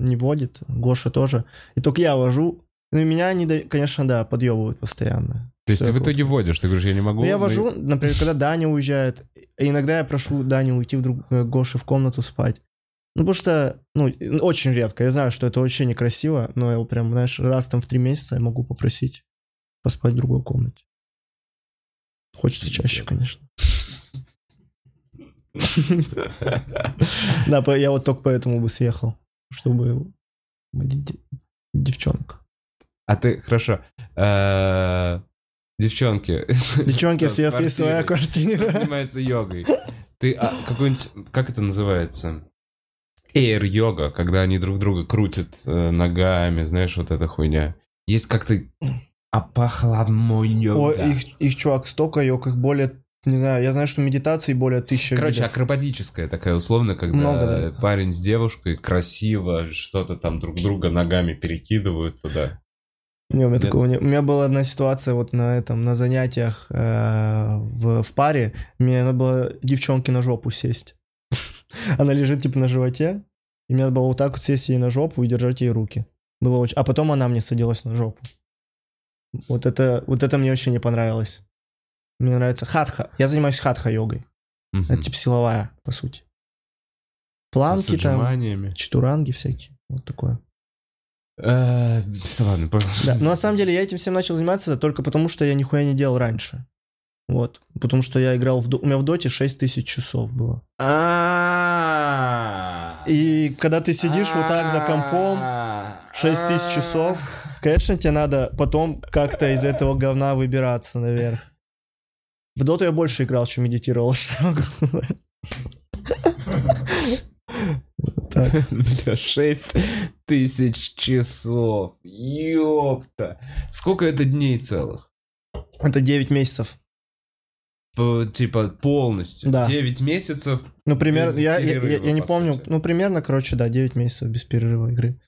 не водит, Гоша тоже. И только я вожу. Ну, и меня они, конечно, да, подъебывают постоянно. То есть ты в итоге водишь, ты говоришь, я не могу. Ну, я вожу, например, когда Даня уезжает, и иногда я прошу Даню уйти в друг... э, Гоши в комнату спать. Ну, потому что, ну, очень редко. Я знаю, что это вообще некрасиво, но я прям, знаешь, раз там в три месяца я могу попросить поспать в другой комнате. Хочется чаще, конечно. <laughs> Да, я вот только поэтому бы съехал, чтобы водить де- девчонок. А ты, хорошо. э, Девчонки. Девчонки, <laughs> если у вас есть своя квартира. Занимается йогой. Ты а, какой-нибудь, как это называется? Эйр-йога, когда они друг друга крутят э, ногами, знаешь, вот эта хуйня. Есть как-то апахламо йога. их, их, чувак, столько йог, их более, не знаю, я знаю, что медитации более тысячи Короче, видов. акробатическая такая условно, когда Много, да. парень с девушкой красиво что-то там друг друга ногами перекидывают туда. Не, у меня Нет? такого не... У меня была одна ситуация вот на этом, на занятиях э, в, в паре. Мне надо было девчонке на жопу сесть. <laughs> Она лежит типа на животе, и мне надо было вот так вот сесть ей на жопу и держать ей руки. Было очень... А потом она мне садилась на жопу. Вот это, вот это мне очень не понравилось. Мне нравится хатха. Я занимаюсь хатха-йогой. Мгм. Это типа силовая, по сути. Планки там, чатуранги всякие. Вот такое. Э, Ладно, понял. Да, но на самом деле я этим всем начал заниматься только потому, что я нихуя не делал раньше. Вот. Потому что я играл в... У меня в доте 6 тысяч часов было. А. И когда ты сидишь вот так за компом, 6 тысяч часов, конечно, тебе надо потом как-то из этого говна выбираться наверх. В доту я больше играл, чем медитировал. <laughs> так. Бля, 6 тысяч часов. Ёпта. Сколько это дней целых? Это 9 месяцев. п- типа полностью. Да. 9 месяцев. Ну, примерно, я, я, я- я не по помню, сути. ну, примерно, короче, да, 9 месяцев без перерыва игры.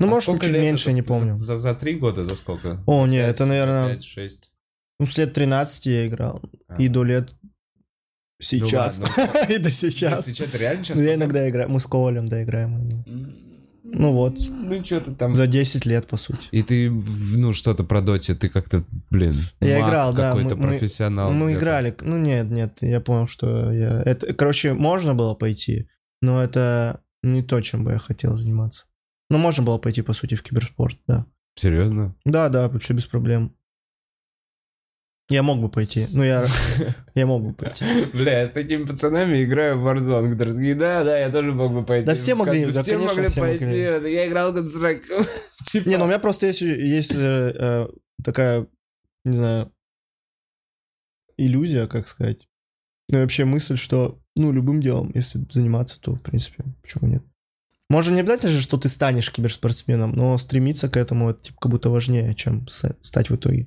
А Ну, может, сколько чуть меньше, это? я не помню. За, за три года, за сколько? О, не, это, наверное, 5, 6. ну, с лет 13 я играл, и до лет сейчас, Ну ладно. <laughs> и до сейчас. Сейчас ты реально сейчас... Ну, я иногда играю, мы с Ковалем, да, играем. Ну вот. Ну, что ты там... За 10 лет, по сути. И ты, ну, что-то про доте, ты как-то, блин, Я маг играл, да, какой-то мы- мы- профессионал. мы где-то. играли, ну нет, нет, я понял, что я... Это, короче, можно было пойти, но это не то, чем бы я хотел заниматься. Ну, можно было пойти, по сути, в киберспорт, да. Серьезно? Да, да, вообще без проблем. Я мог бы пойти, ну я, <laughs> я мог бы пойти. Бля, я с такими пацанами играю в Warzone, которые да, да, я тоже мог бы пойти. Да все могли, да, все конечно, могли все пойти, могли. я играл Counter-Strike. <laughs> Типа, Не, ну у меня просто есть, есть э, э, такая, не знаю, иллюзия, как сказать. Ну и вообще мысль, что, ну, любым делом, если заниматься, то, в принципе, почему нет. Может, не обязательно же, что ты станешь киберспортсменом, но стремиться к этому, это, типа, как будто важнее, чем стать в итоге.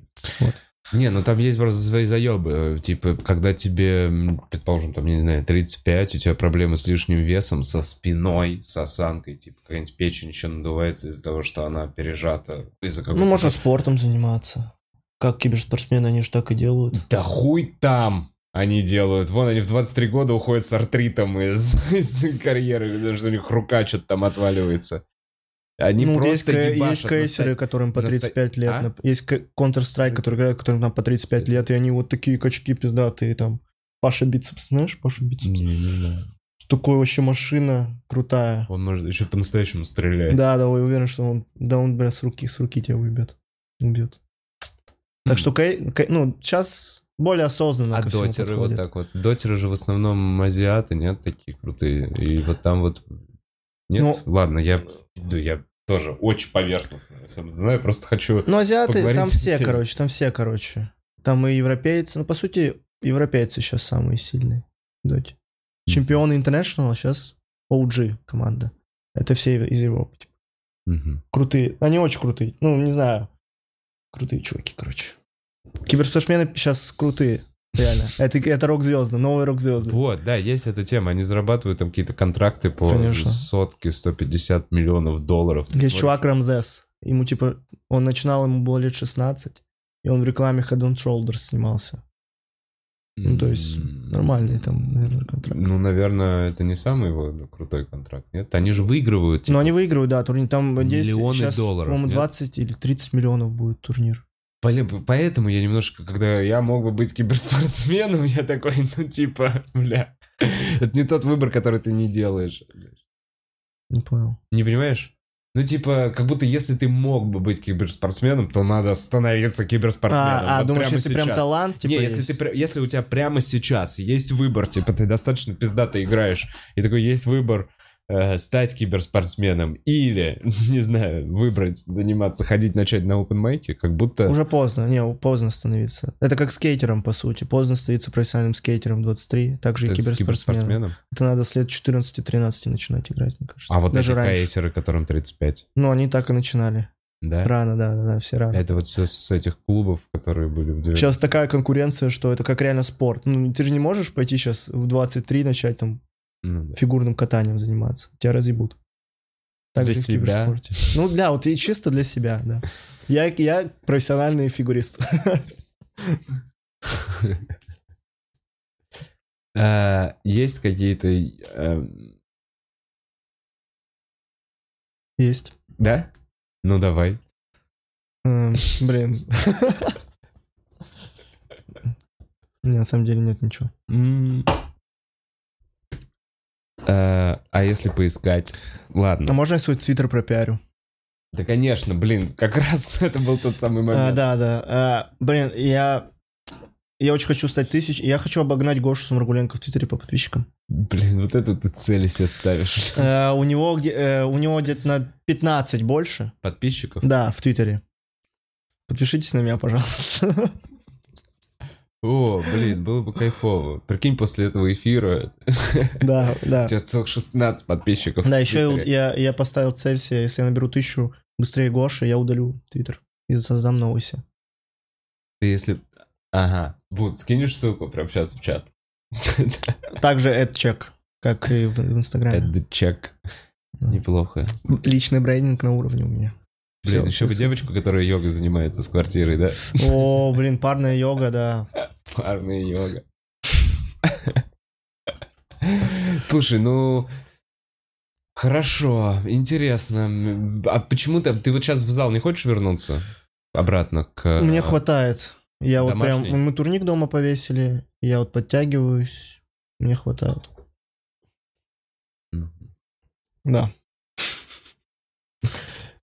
Не, ну там есть просто свои заебы. Типа, когда тебе, предположим, там, не знаю, 35, у тебя проблемы с лишним весом, со спиной, с осанкой, типа, какая-нибудь печень еще надувается из-за того, что она пережата. Из-за Ну, можно спортом заниматься. Как киберспортсмены, они же так и делают. Да хуй там они делают. Вон они в 23 года уходят с артритом из, <laughs> из карьеры, потому что у них рука что-то там отваливается. Они ну, просто есть, ка- есть ебашат кейсеры, наста- которым по наста- 35 лет. А? Есть Counter-Strike, которые играют, которым там по 35 лет, и они вот такие качки пиздатые, там. Паша Бицепс, знаешь, Паша Бицепс? Не, не знаю. Такой вообще машина крутая. Он может еще по-настоящему стрелять. Да, да, я уверен, что он, да, он, бля, с руки, с руки тебя убьет. Убьет. Так М. что, кей- кей- ну, сейчас более осознанно А ко всему дотеры вот подходят. так вот. Дотеры же в основном азиаты, нет, такие крутые. И вот там вот... Нет? Ну- Ладно, я... Да, я тоже очень поверхностно знаю, просто хочу... Ну, азиаты, там все, тему. короче, там все, короче. Там и европейцы, ну, по сути, европейцы сейчас самые сильные. доте. Чемпионы International сейчас OG команда. Это все из Европы. типа. Мгм. Крутые. Они очень крутые. Ну, не знаю. Крутые чуваки, короче. Киберспортсмены сейчас крутые. Реально. <laughs> Это, это рок-звезды, новые рок-звезды. Вот, да, есть эта тема. Они зарабатывают там какие-то контракты по Конечно. сотке, 150 миллионов долларов. Есть смотришь, чувак Рамзес. Ему типа, он начинал, ему было лет 16, и он в рекламе Head and Shoulders снимался. Ну, то есть, нормальный там, наверное, контракт. Ну, наверное, это не самый его ну, крутой контракт, нет? Они же выигрывают. Но типа, они выигрывают, да, турнир. Там 10, Миллионы сейчас, долларов, по-моему, нет? 20 или 30 миллионов будет турнир. Поэтому я немножко, когда я мог бы быть киберспортсменом, <laughs> я такой, ну, типа, бля, это не тот выбор, который ты не делаешь. Не понял. Не понимаешь? Ну, типа, как будто если ты мог бы быть киберспортсменом, то надо становиться киберспортсменом. А, а Вот думаешь, прямо если прям сейчас. талант, типа, не, если, есть? ты, пря- если у тебя прямо сейчас есть выбор, типа ты достаточно пиздато играешь, и такой есть выбор э, стать киберспортсменом или, <laughs> не знаю, выбрать, заниматься, ходить, начать на опенмейке, как будто... Уже поздно, не, поздно становиться. Это как скейтером, по сути. Поздно становиться профессиональным скейтером в 23, также ты и киберспортсменом. Это надо с лет 14-13 начинать играть, мне кажется. А вот Даже эти раньше. кейсеры, которым 35, Ну, они так и начинали. да? Рано, да, да, да, все рано. Это вот все с этих клубов, которые были в 90 Сейчас такая конкуренция, что это как реально спорт. Ну, ты же не можешь пойти сейчас в 23 начать там Ну фигурным катанием заниматься. Тебя разъебут. Так Для себя? киберспорте. Ну, да, вот и чисто для себя, да. Я, я профессиональный фигурист. <laughs> А, Есть какие-то... э, Есть. Да? Ну давай. Эм, Блин. <laughs> У меня на самом деле нет ничего. Э, А если поискать? А Ладно. можно я свой твиттер пропиарю? Да, конечно, блин, как раз <laughs> это был тот самый А, момент. да, да. А, блин, я... Я очень хочу стать тысяч. Я хочу обогнать Гошу Самаргуленко в Твиттере по подписчикам. Блин, вот эту ты цели себе ставишь. Э, <laughs> у него где, э, у него где-то на 15 больше. Подписчиков? Да, в Твиттере. Подпишитесь на меня, пожалуйста. <laughs> О, блин, было бы кайфово. Прикинь, после этого эфира <laughs> Да, да. у тебя целых 16 подписчиков. Да, еще я, я поставил цель себе, если я наберу тысячу быстрее Гоши, я удалю Твиттер и создам новый себе. Ты если... Ага, Бут, скинешь ссылку прямо сейчас в чат. <laughs> Также это чек, как и в, в Инстаграме. Это чек. Неплохо. Личный брендинг на уровне у меня. Блин, Всё, еще бы все девочку, которая йогой занимается с квартирой, да? О, блин, парная йога, да. Парная йога. Слушай, ну... Хорошо, интересно. А почему ты... Ты вот сейчас в зал не хочешь вернуться? Обратно к... Мне хватает. Я вот прям... Мы турник дома повесили, я вот подтягиваюсь. Мне хватает. Да.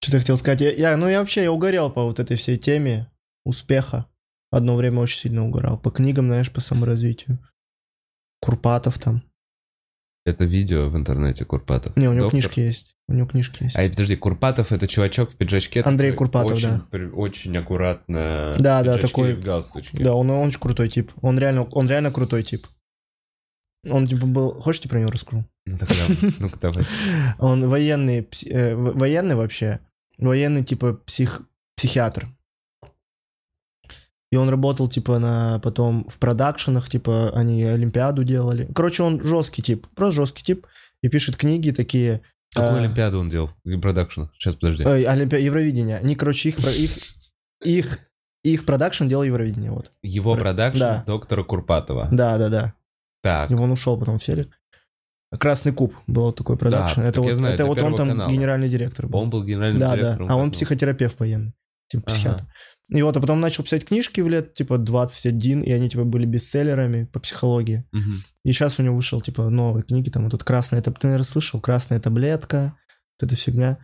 Что ты хотел сказать? Я, я- ну, я вообще я угорел по вот этой всей теме успеха. Одно время очень сильно угорал. По книгам, знаешь, по саморазвитию. Курпатов там. Это видео в интернете Курпатов. Не, у него Доктор? книжки есть. У него книжки есть. А подожди, Курпатов это чувачок в пиджачке? Андрей такой, Курпатов, очень, да. при- Очень аккуратно. Да, да, такой- в галстучке. Да, он, он очень крутой тип. Он реально, он реально крутой тип. Он типа был... Хочешь, я про него расскажу? Ну тогда, <laughs> ну-ка давай. Он военный, э, военный вообще. Военный типа псих, психиатр. И он работал, типа, на потом в продакшенах, типа, они Олимпиаду делали. Короче, он жесткий тип, просто жесткий тип. И пишет книги такие. Какую э, Олимпиаду он делал? Продакшн? Сейчас, подожди. ой, Олимпи- Евровидение. Они, короче, их, их, их, их продакшн делал Евровидение, вот. Его про- продакшн да. доктора Курпатова. Да, да, да. Так, И он ушел потом в Фелик. Красный куб был такой продакшн. так это я вот, знаю, это вот он там канала. генеральный директор был. он был генеральным Да, да. директором. А он психотерапевт военный. Типа Ага. психиатр. И вот, а потом начал писать книжки в лет, типа, 21, и они, типа, были бестселлерами по психологии. Мгм. И сейчас у него вышел, типа, новые книги, там, вот тут «Красная таблетка», ты, наверное, слышал? «Красная таблетка», вот эта фигня.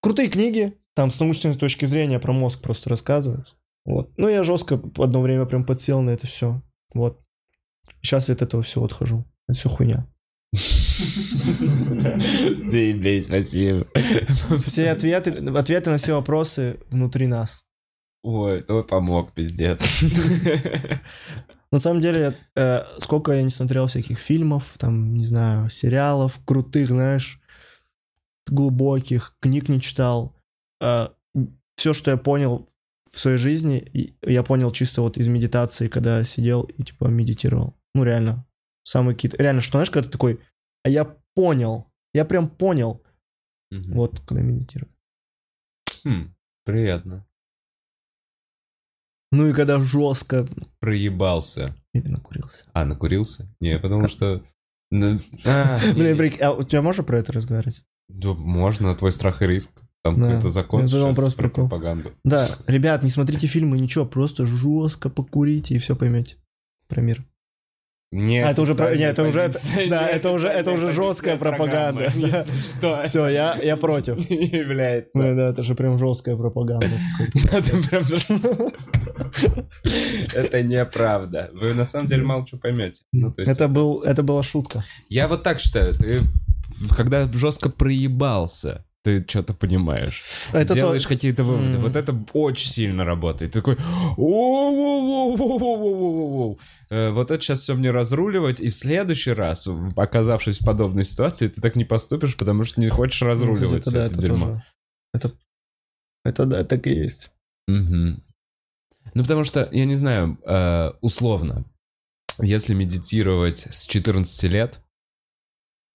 Крутые книги, там с научной точки зрения про мозг просто рассказывается. Вот. Ну, я жестко одно время прям подсел на это все. Вот. Сейчас я от этого все отхожу. Это все хуйня. <laughs> Заебись, спасибо. Все ответы, ответы на все вопросы внутри нас. Ой, твой помог, пиздец. <laughs> На самом деле, э, сколько я не смотрел всяких фильмов, там, не знаю, сериалов крутых, знаешь, глубоких, книг не читал. все, что я понял в своей жизни, я понял чисто вот из медитации, когда сидел и типа медитировал. Ну, реально. Самый какие-то... Реально, что, знаешь, когда ты такой, а я понял, я прям понял, Мгм. вот, когда медитирую. Хм, приятно. Ну и когда жестко Проебался. или накурился. А, накурился? Не, потому что... А, <laughs> Блин, а у тебя можно про это разговаривать? Да, можно, твой страх и риск. Там Да. какой-то закон вопрос про прикол. пропаганду. Да, ребят, не смотрите фильмы, ничего, просто жестко покурите и все поймете про мир. Не А, это уже про- официальная не, это уже- это- да, это уже- это уже жесткая пропаганда, <laughs> да. Что? Все, я, я против. <laughs> Не является. Ну да, это же прям жесткая пропаганда. <laughs> Это неправда. Вы на самом деле мало что поймете. Ну, Это, был, это была шутка. Я вот так считаю. Ты, когда жестко проебался, ты что-то понимаешь. Это Делаешь то- какие-то выводы. М. Вот это очень сильно работает. Ты такой... Э, Вот это сейчас все мне разруливать, и в следующий раз, оказавшись в подобной ситуации, ты так не поступишь, потому что не хочешь разруливать Это всё да, это это дерьмо. тоже. Это, это да, так и есть. Мгм. Ну, потому что, я не знаю, э, условно, если медитировать с 14 лет,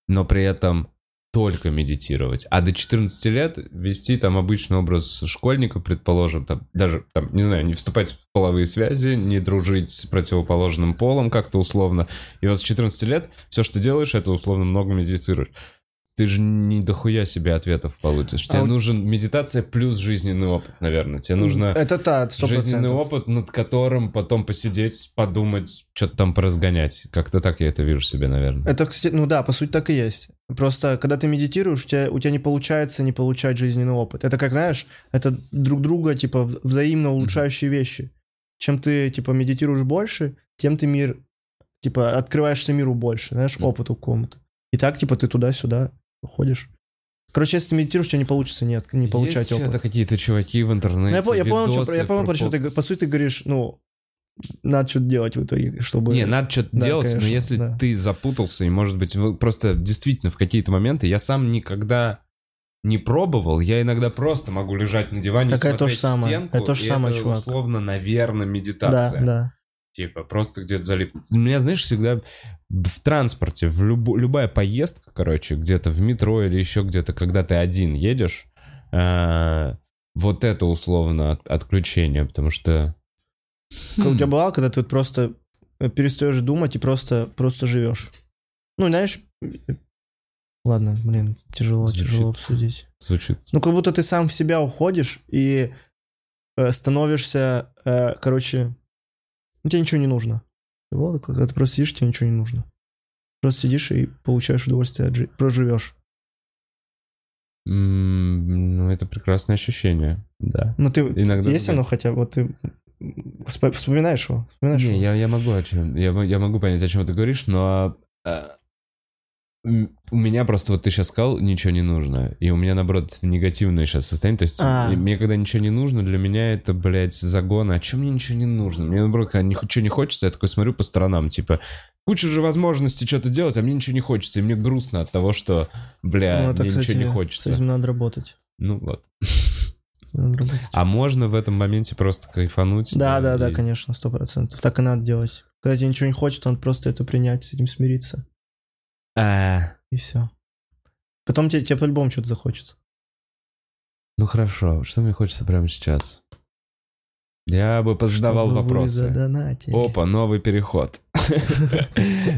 но при этом только медитировать, а до 14 лет вести там обычный образ школьника, предположим, там, даже, там, не знаю, не вступать в половые связи, не дружить с противоположным полом как-то условно, и вот с 14 лет все, что делаешь, это условно много медитируешь. Ты же не дохуя себе ответов получишь. Тебе вот- нужен медитация плюс жизненный опыт, наверное. Тебе нужно Это та, сто жизненный процентов. опыт, над которым потом посидеть, подумать, что-то там поразгонять. Как-то так я это вижу себе, наверное. Это, кстати, ну да, по сути так и есть. Просто, когда ты медитируешь, у тебя, у тебя не получается не получать жизненный опыт. Это как, знаешь, это друг друга, типа, взаимно улучшающие вещи. Чем ты, типа, медитируешь больше, тем ты мир, типа, открываешься миру больше, знаешь, Мгм. опыту какому-то. И так, типа, ты туда-сюда ходишь. Короче, если ты медитируешь, у тебя не получится нет, не получать Есть опыт. что-то какие-то чуваки в интернете, Ну, я, я понял, что, я понял, про что ты, по сути, ты говоришь, ну, надо что-то делать в итоге, чтобы... Не, надо что-то Да, делать, конечно, но если да. ты запутался, и, может быть, вы просто действительно в какие-то моменты, я сам никогда не пробовал, я иногда просто могу лежать на диване, Так это то смотреть же самое, стенку, это то же и самое, это, чувак. условно, наверное, Да, медитация. да. Типа, просто где-то залипнуть. У меня, знаешь, всегда в транспорте, в любо- любая поездка, короче, где-то в метро или еще где-то, когда ты один едешь, э, вот это условно от- отключение, потому что... Как У тебя Хм. бывало, когда ты вот просто э, перестаешь думать и просто, просто живешь? Ну, знаешь... Ладно, блин, тяжело, Звучит. тяжело обсудить. Звучит. Ну, как будто ты сам в себя уходишь и э, становишься, э, короче, ну, тебе ничего не нужно. Вот, когда ты просто сидишь, тебе ничего не нужно. Просто сидишь и получаешь удовольствие от жизни. Просто живешь. М, Ну, это прекрасное ощущение, да. Ну, ты... Иногда есть бывает. оно хотя бы? Вот ты вспоминаешь его? Вспоминаешь Не, его? я, я могу о чем, я, я могу понять, о чем ты говоришь, но а, у меня просто, вот ты сейчас сказал, ничего не нужно, и у меня, наоборот, негативное сейчас состояние, то есть А. мне когда ничего не нужно, для меня это, блядь, загон, а чем мне ничего не нужно? Мне, наоборот, когда ничего не хочется, я такой смотрю по сторонам, типа, куча же возможностей что-то делать, а мне ничего не хочется, и мне грустно от того, что, бля, Ну, это, мне кстати, ничего не С хочется. этим надо работать. Ну вот. А можно в этом моменте просто кайфануть? Да, да, да, и- конечно, сто процентов. Так и надо делать. Когда тебе ничего не хочется, надо просто это принять, с этим смириться. А, И все. Потом тебе, тебе по-любому что-то захочется. Ну хорошо, что мне хочется прямо сейчас? Я бы позадавал Чтобы вопросы. Опа, новый переход. <laughs>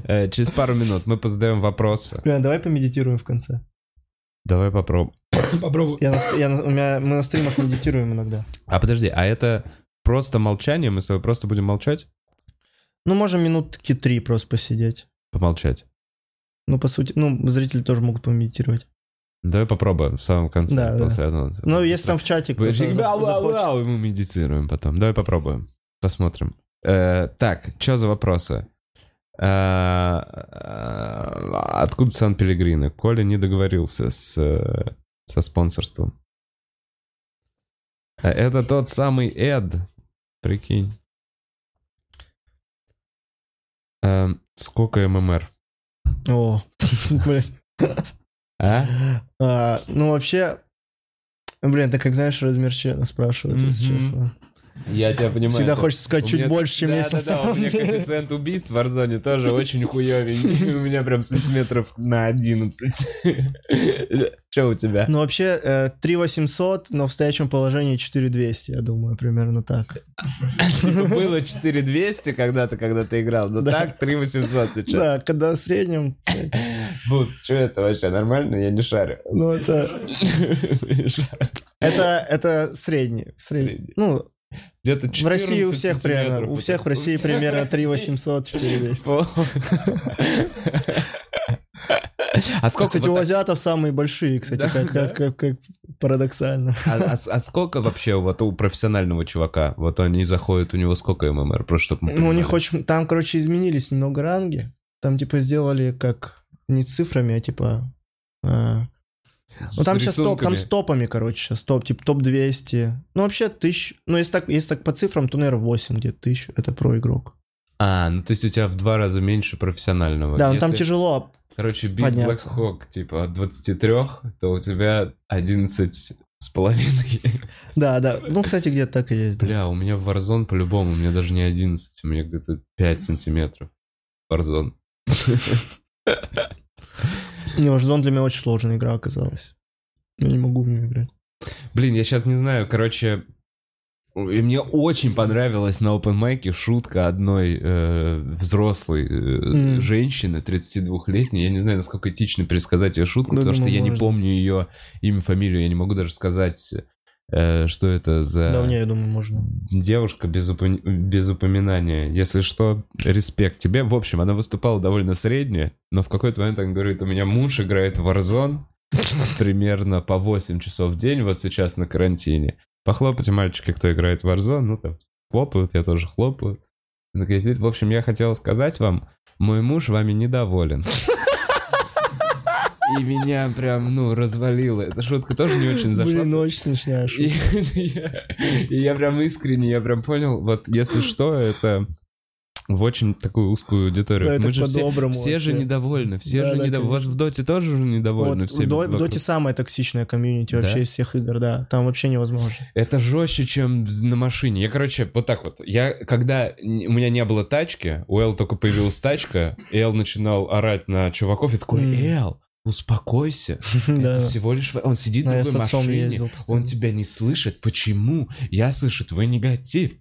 Э, Через пару минут мы позадаем вопросы. Бля, давай помедитируем в конце. Давай попробуем. <coughs> Попробуй. Я на, я на- у меня, мы на стримах медитируем иногда. А подожди, а это просто молчание? Мы с тобой просто будем молчать? Ну, можем минутки три просто посидеть. Помолчать. Ну, по сути, ну, зрители тоже могут помедитировать. Давай попробуем в самом конце. Да, да. после анонса. Ну, если там в чате кто-то Вы- захочет. и мы медитируем потом. Давай попробуем. Посмотрим. Э, так, что за вопросы? Э, э, Откуда Сан-Пелегрино? Коля не договорился с, со спонсорством. Это тот самый Эд. Прикинь. Эм, Сколько ММР? О, <laughs> блин. А? А, ну, вообще, блин, это как, знаешь, размер члена спрашивают, если честно. Я тебя понимаю. Всегда хочется сказать чуть меня- больше, чем да, есть да, на да, самом у меня <laughs> деле. коэффициент убийств в Warzone тоже очень хуёвенький. <laughs> У меня прям сантиметров на 11. <laughs> Че у тебя? Ну, вообще, э, 3800, но в стоячем положении 4200, я думаю, примерно так. Типа было 4200 когда-то, когда ты играл, но так 3800 сейчас. Да, когда в среднем, э, Бус, что это вообще нормально? Я не шарю. ну, это, это, это средний. средний. Средний. Ну, Где-то в России у 14 всех примерно, у всех в России примерно в России. 3800, 4200. О. А сколько Кстати, вот у азиатов самые большие, кстати, Да, как, да. как, как, как парадоксально. А, а а сколько вообще вот у профессионального чувака? Вот они заходят, у него сколько ММР? Просто чтобы Ну, у них очень... Там, короче, изменились немного ранги. Там, типа, сделали как... Не цифрами, а типа... а, Ну, там С сейчас топ, там рисунками. с топами, короче, сейчас топ, типа топ-200. Ну, вообще, тысяч... Ну, если так, если так по цифрам, то, наверное, 8 где-то тысяч. Это про игрок. А, ну то есть у тебя в два раза меньше профессионального. да, ну, там Если, тяжело. Короче, бить Black. Hawk, типа, от 23, то у тебя 11 с половиной. Да, да. Ну, кстати, где-то так и есть. да. Бля, у меня в Warzone по-любому, у меня даже не 11, у меня где-то 5 сантиметров. Warzone. <laughs> Не, Warzone для меня очень сложная игра оказалась. Я не могу в нее играть. Блин, я сейчас не знаю, короче, и мне очень понравилась на open майке шутка одной э, взрослой э, Мгм. женщины, 32-летней. Я не знаю, насколько этично пересказать ее шутку, Да, потому что я не можно. помню ее имя, фамилию, я не могу даже сказать, что это за Да, мне, я думаю, можно. девушка без, упомя- без упоминания. Если что, респект тебе. В общем, она выступала довольно средне, но в какой-то момент она говорит, у меня муж играет в Warzone <laughs> примерно по 8 часов в день, вот сейчас на карантине. Похлопайте, мальчики, кто играет в Warzone, ну там хлопают, я тоже хлопаю. В общем, я хотел сказать вам, мой муж вами недоволен. <laughs> И меня прям, ну, развалило. Эта шутка тоже не очень зашла. Блин, ну очень смешная И, шутка. <laughs> я, и я прям искренне, я прям понял, вот если что, это в очень такую узкую аудиторию. Да, Мы же все, все же недовольны, все Да, же да, недовольны. У вас в. Доте тоже же недовольны Вот, До- в? Доте самая токсичная комьюнити Да? вообще из всех игр, да. Там вообще невозможно. Это жестче, чем на машине. Я, короче, вот так вот. Я, когда у меня не было тачки, у Эл только появилась тачка, и Эл начинал орать на чуваков, и такой. Эл, успокойся. <laughs> Это всего лишь... Он сидит Ну, в другой машине, он тебя не слышит. Почему? Я слышу твой негатив.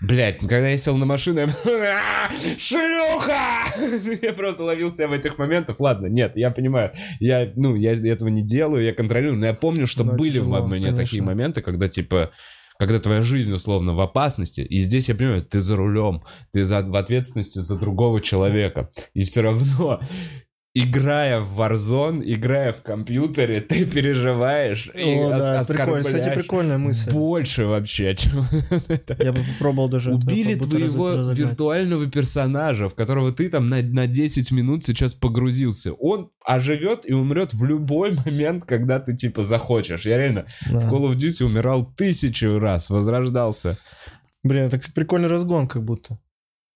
Блядь, когда я сел на машину, я... «А, <laughs> Шлюха! <laughs> Я просто ловил себя в этих моментах. Ладно, нет, я понимаю. Я, ну, я этого не делаю, я контролирую. Но я помню, что Да, были в мне такие моменты, когда, типа, когда твоя жизнь условно в опасности, и здесь я понимаю, ты за рулем, ты за, в ответственности за другого человека, и все равно, играя в Warzone, играя в компьютере, ты переживаешь О, да, прикольно. Кстати, прикольная мысль. больше вообще, чем <laughs> это. Я бы попробовал даже это Убили твоего разогнать. виртуального персонажа, в которого ты там на, на 10 минут сейчас погрузился. Он оживет и умрет в любой момент, когда ты типа захочешь. Я реально Да. в Call of Duty умирал тысячу раз, возрождался. Блин, так прикольный разгон как будто.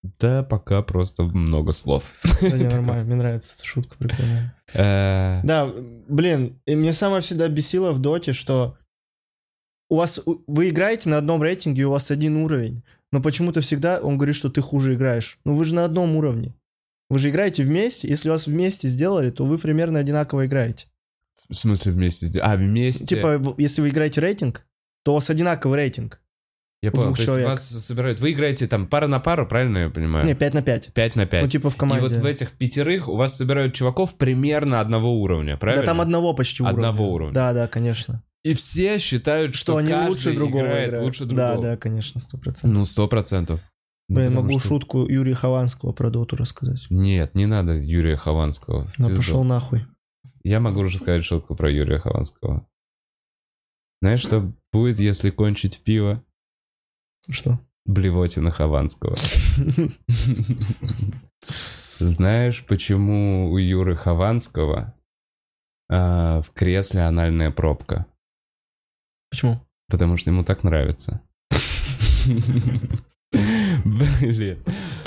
Да, пока просто много слов. Да не, <laughs> нормально, мне нравится эта шутка прикольная. Э, Да, блин, и мне самое всегда бесило в доте, что у вас, вы играете на одном рейтинге, у вас один уровень, но почему-то всегда он говорит, что ты хуже играешь. Ну вы же на одном уровне. Вы же играете вместе, если вас вместе сделали, то вы примерно одинаково играете. В смысле вместе? А, вместе? Типа, если вы играете рейтинг, то у вас одинаковый рейтинг. Я понял, то есть человек. вас собирают... Вы играете там пара на пару, правильно я понимаю? Не, 5 на 5. 5 на 5. Ну, типа в И команде. вот в этих пятерых у вас собирают чуваков примерно одного уровня, правильно? Да там одного почти уровня. Одного уровня. Да, да, конечно. И все считают, что, Что они каждый лучше другого играет играют. лучше Да, другого. да, конечно, сто процентов. Ну, сто процентов. Ну, Блин, потому могу что- шутку Юрия Хованского про доту рассказать. Нет, не надо Юрия Хованского. Ну, пошел нахуй. Я могу уже сказать шутку про Юрия Хованского. Знаешь, что будет, если кончить пиво? Что? Блевотина Хованского. Знаешь, почему у Юры Хованского а, в кресле анальная пробка? Почему? Потому что ему так нравится. Блин.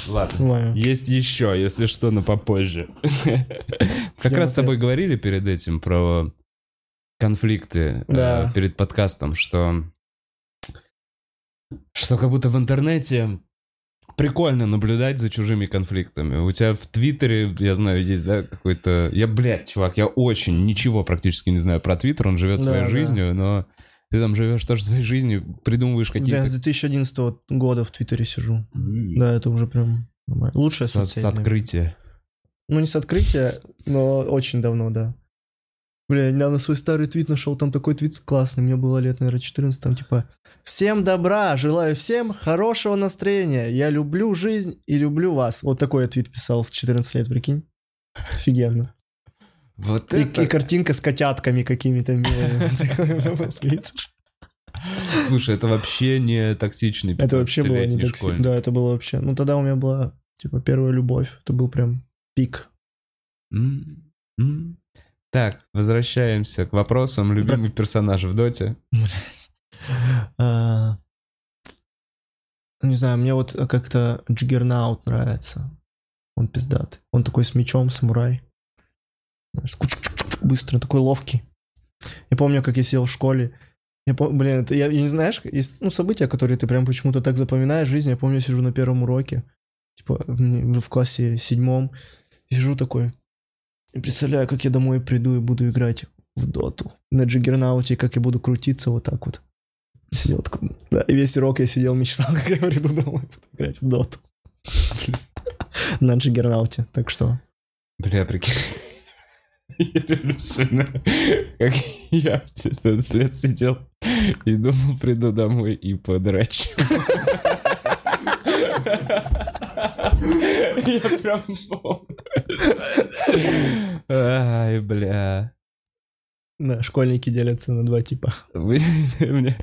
Ладно. Есть еще, если что, но попозже. Как раз с тобой говорили перед этим про конфликты э, перед подкастом, что что как будто в интернете прикольно наблюдать за чужими конфликтами. У тебя в Твиттере, я знаю, есть, да, какой-то... Я, блядь, чувак, я очень ничего практически не знаю про Твиттер, он живет Да, своей да. жизнью, но ты там живешь тоже своей жизнью, придумываешь Я какие-то... с 2011 года в Твиттере сижу. Да, это уже прям нормально. Лучшая с, соцсеть, с открытия. Ну, не с открытия, но очень давно, да. Бля, я недавно свой старый твит нашел, там такой твит классный, мне было лет, наверное, 14, там типа «Всем добра, желаю всем хорошего настроения, я люблю жизнь и люблю вас». Вот такой я твит писал в 14 лет, прикинь. Офигенно. Вот И, это... и картинка с котятками какими-то милыми. <laughs> Слушай, это вообще не токсичный Это вообще было не 15-летний так школьник. Да, это было вообще... Ну, тогда у меня была, типа, первая любовь. Это был прям пик. Так, возвращаемся к вопросам. Любимый персонаж в Доте. А, Не знаю, мне вот как-то Джиггернаут нравится. Он пиздатый. Он такой с мечом, самурай. Знаешь, быстро, такой ловкий. Я помню, как я сидел в школе. Я пом- блин, это я, я не знаешь, есть ну, события, которые ты прям почему-то так запоминаешь в жизни. Я помню, я сижу на первом уроке, типа в классе седьмом, сижу такой, и представляю, как я домой приду и буду играть в доту на джиггернауте, как я буду крутиться вот так вот. Сидел такой, да, и весь урок я сидел, мечтал, <laughs> как я приду домой, буду играть в доту. <laughs> На джиггернауте, так что... Бля, прикинь. Как я в 14 лет сидел и думал, приду домой и подрачу. <laughs> Я прям помню. Ай, бля. Да, школьники делятся на два типа. Вы- <laughs> мне-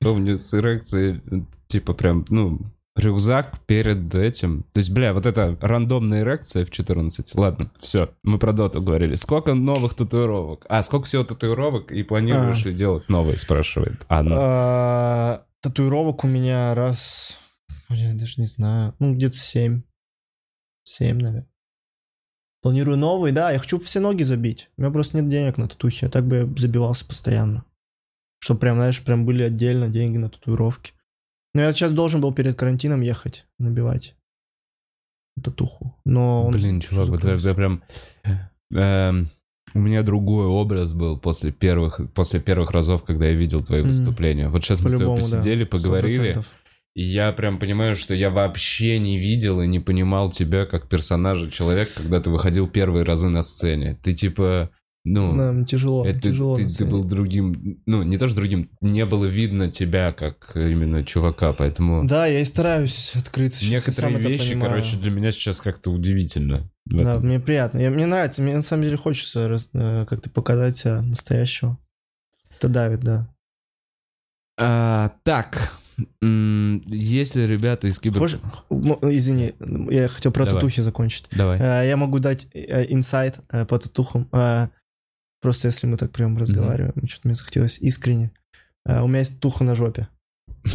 Помню с эрекцией, типа прям, ну, рюкзак перед этим. То есть, бля, вот эта рандомная эрекция в 14. Ладно, все, мы про доту говорили. Сколько новых татуировок? А, сколько всего татуировок и планируешь А. ли делать новые, спрашивает Анна. А, Татуировок у меня раз Я даже не знаю. Ну, где-то 7. 7, наверное. Планирую новый, да, я хочу все ноги забить. У меня просто нет денег на татухи, а так бы я забивался постоянно. Чтобы прям, знаешь, прям были отдельно деньги на татуировки. Но я сейчас должен был перед карантином ехать, набивать татуху. Но он Блин, чувак, вот я прям... эм, у меня другой образ был после первых, после первых разов, когда я видел твои выступления. Вот сейчас мы с тобой По-любому, да. посидели, поговорили, 100%. И я прям понимаю, что я вообще не видел и не понимал тебя как персонажа, человека, когда ты выходил первые разы на сцене. Ты типа, ну... Мне тяжело, Это тяжело. ты, ты был другим, ну, не то что другим, не было видно тебя как именно чувака, поэтому Да, я и стараюсь открыться. некоторые вещи, короче, для меня сейчас как-то удивительно. Да, мне приятно. Я- мне нравится, мне на самом деле хочется раз- э, как-то показать себя настоящего. Это давит, да. А, так, если ребята из кибер... Хочешь- м, Извини, я хотел про Давай. татухи закончить. Давай. Э, Я могу дать э, инсайт э, по татухам. Просто если мы так прям разговариваем, что-то мне захотелось искренне. У меня есть татуха на жопе. <laughs>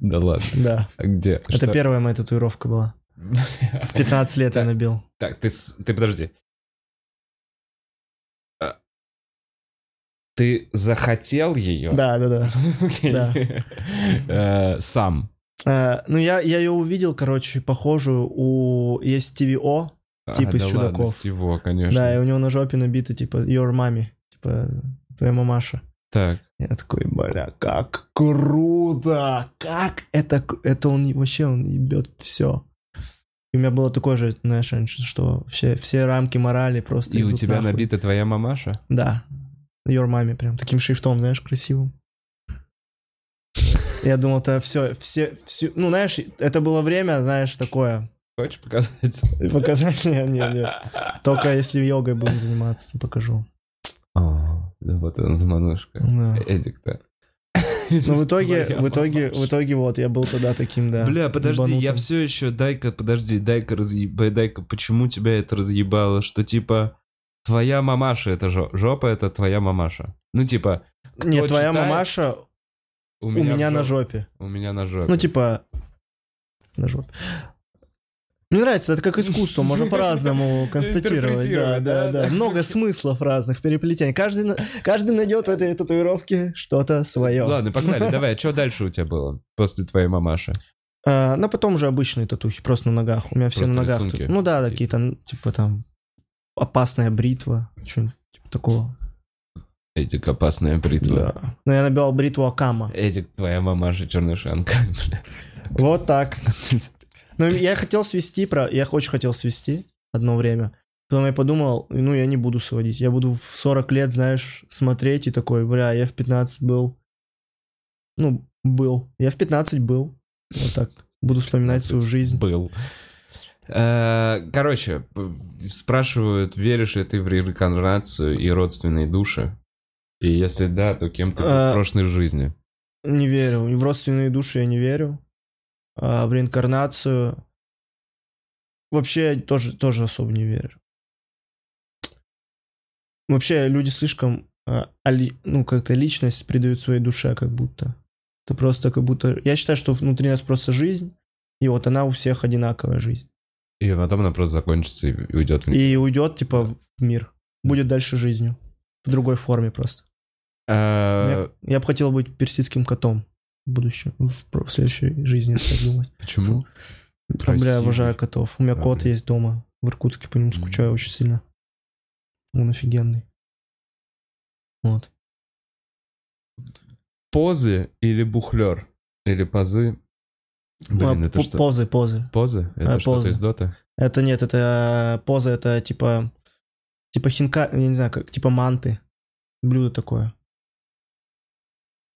Да ладно. Да. А где? Это первая моя татуировка была. <laughs> В 15 лет я набил. Так, ты, ты подожди. Ты захотел ее? Да, да, да. Э, Сам. Э, Ну, я, я ее увидел, короче, похожую у... Есть Типа А, из да чудаков. ладно, конечно. да, и у него на жопе набито, типа, your mommy, типа, твоя мамаша. Так. Я такой, бля, как круто! Как это... Это он вообще, он ебет все. И у меня было такое же, знаешь, раньше, что все, все рамки морали просто И у тебя нахуй. набита твоя мамаша? Да. Your mommy прям таким шрифтом, знаешь, красивым. Я думал, это все, все, все, ну, знаешь, это было время, знаешь, такое, Хочешь показать? показать, не, не, не. Только если йогой будем заниматься, то покажу. О, да вот он заманушка. Да. Эдик-то. Ну, в итоге, в итоге, в итоге, вот, я был тогда таким, да. Бля, подожди, я ебанутым. все еще, дай-ка, подожди, дай-ка разъебай, дай-ка, почему тебя это разъебало, что типа твоя мамаша это жо- жопа, это твоя мамаша. Ну типа Нет, твоя читает, мамаша у у меня, меня в на жоп- жопе. У меня на жопе. Ну, типа, на жопе. Мне нравится, это как искусство, можно по-разному <laughs> констатировать. Да, да, да? Много смыслов разных переплетений. Каждый, каждый найдет в этой татуировке что-то свое. Ладно, погнали, давай, а что дальше у тебя было после твоей мамаши? А, ну, потом уже обычные татухи, просто на ногах. У меня все Просто на ногах. Ну да, какие-то, типа там, опасная бритва, что-нибудь типа такого. Эдик, опасная бритва. Да. Но я набивал бритву Акама. Эдик, твоя мамаша чернышанка. <laughs> Вот так. <laughs> Ну, я хотел свести, про... я очень хотел свести одно время. Потом я подумал, ну, я не буду сводить. Я буду в 40 лет, знаешь, смотреть и такой, бля, я в 15 был. Ну, был. Я в 15 был. Вот так. Буду вспоминать свою жизнь. Был. Э, Короче, спрашивают, веришь ли ты в реинкарнацию и родственные души? И если да, то кем ты был в А, прошлой жизни? Не верю. В родственные души я не верю. А в реинкарнацию вообще я тоже, тоже особо не верю. Вообще люди слишком, а, али- ну, как-то личность придают своей душе, как будто. Это просто как будто... Я считаю, что внутри нас просто жизнь, и вот она у всех одинаковая жизнь. И потом она просто закончится и уйдет. в- И уйдет, типа, в мир. Будет дальше жизнью. В другой форме просто. Э, Я, я бы хотел быть персидским котом в будущем, в, в следующей жизни, если думать. Почему? А, бля, Красивый. обожаю котов. У меня А, кот блин. есть дома в Иркутске, по нему скучаю очень сильно. Он офигенный. Вот. Позы или бухлер? Или позы? Блин, А, это что? Позы, позы. Позы? Это А, что-то из дота? Это нет, это э, поза, это типа типа хинка, я не знаю, как типа манты. Блюдо такое.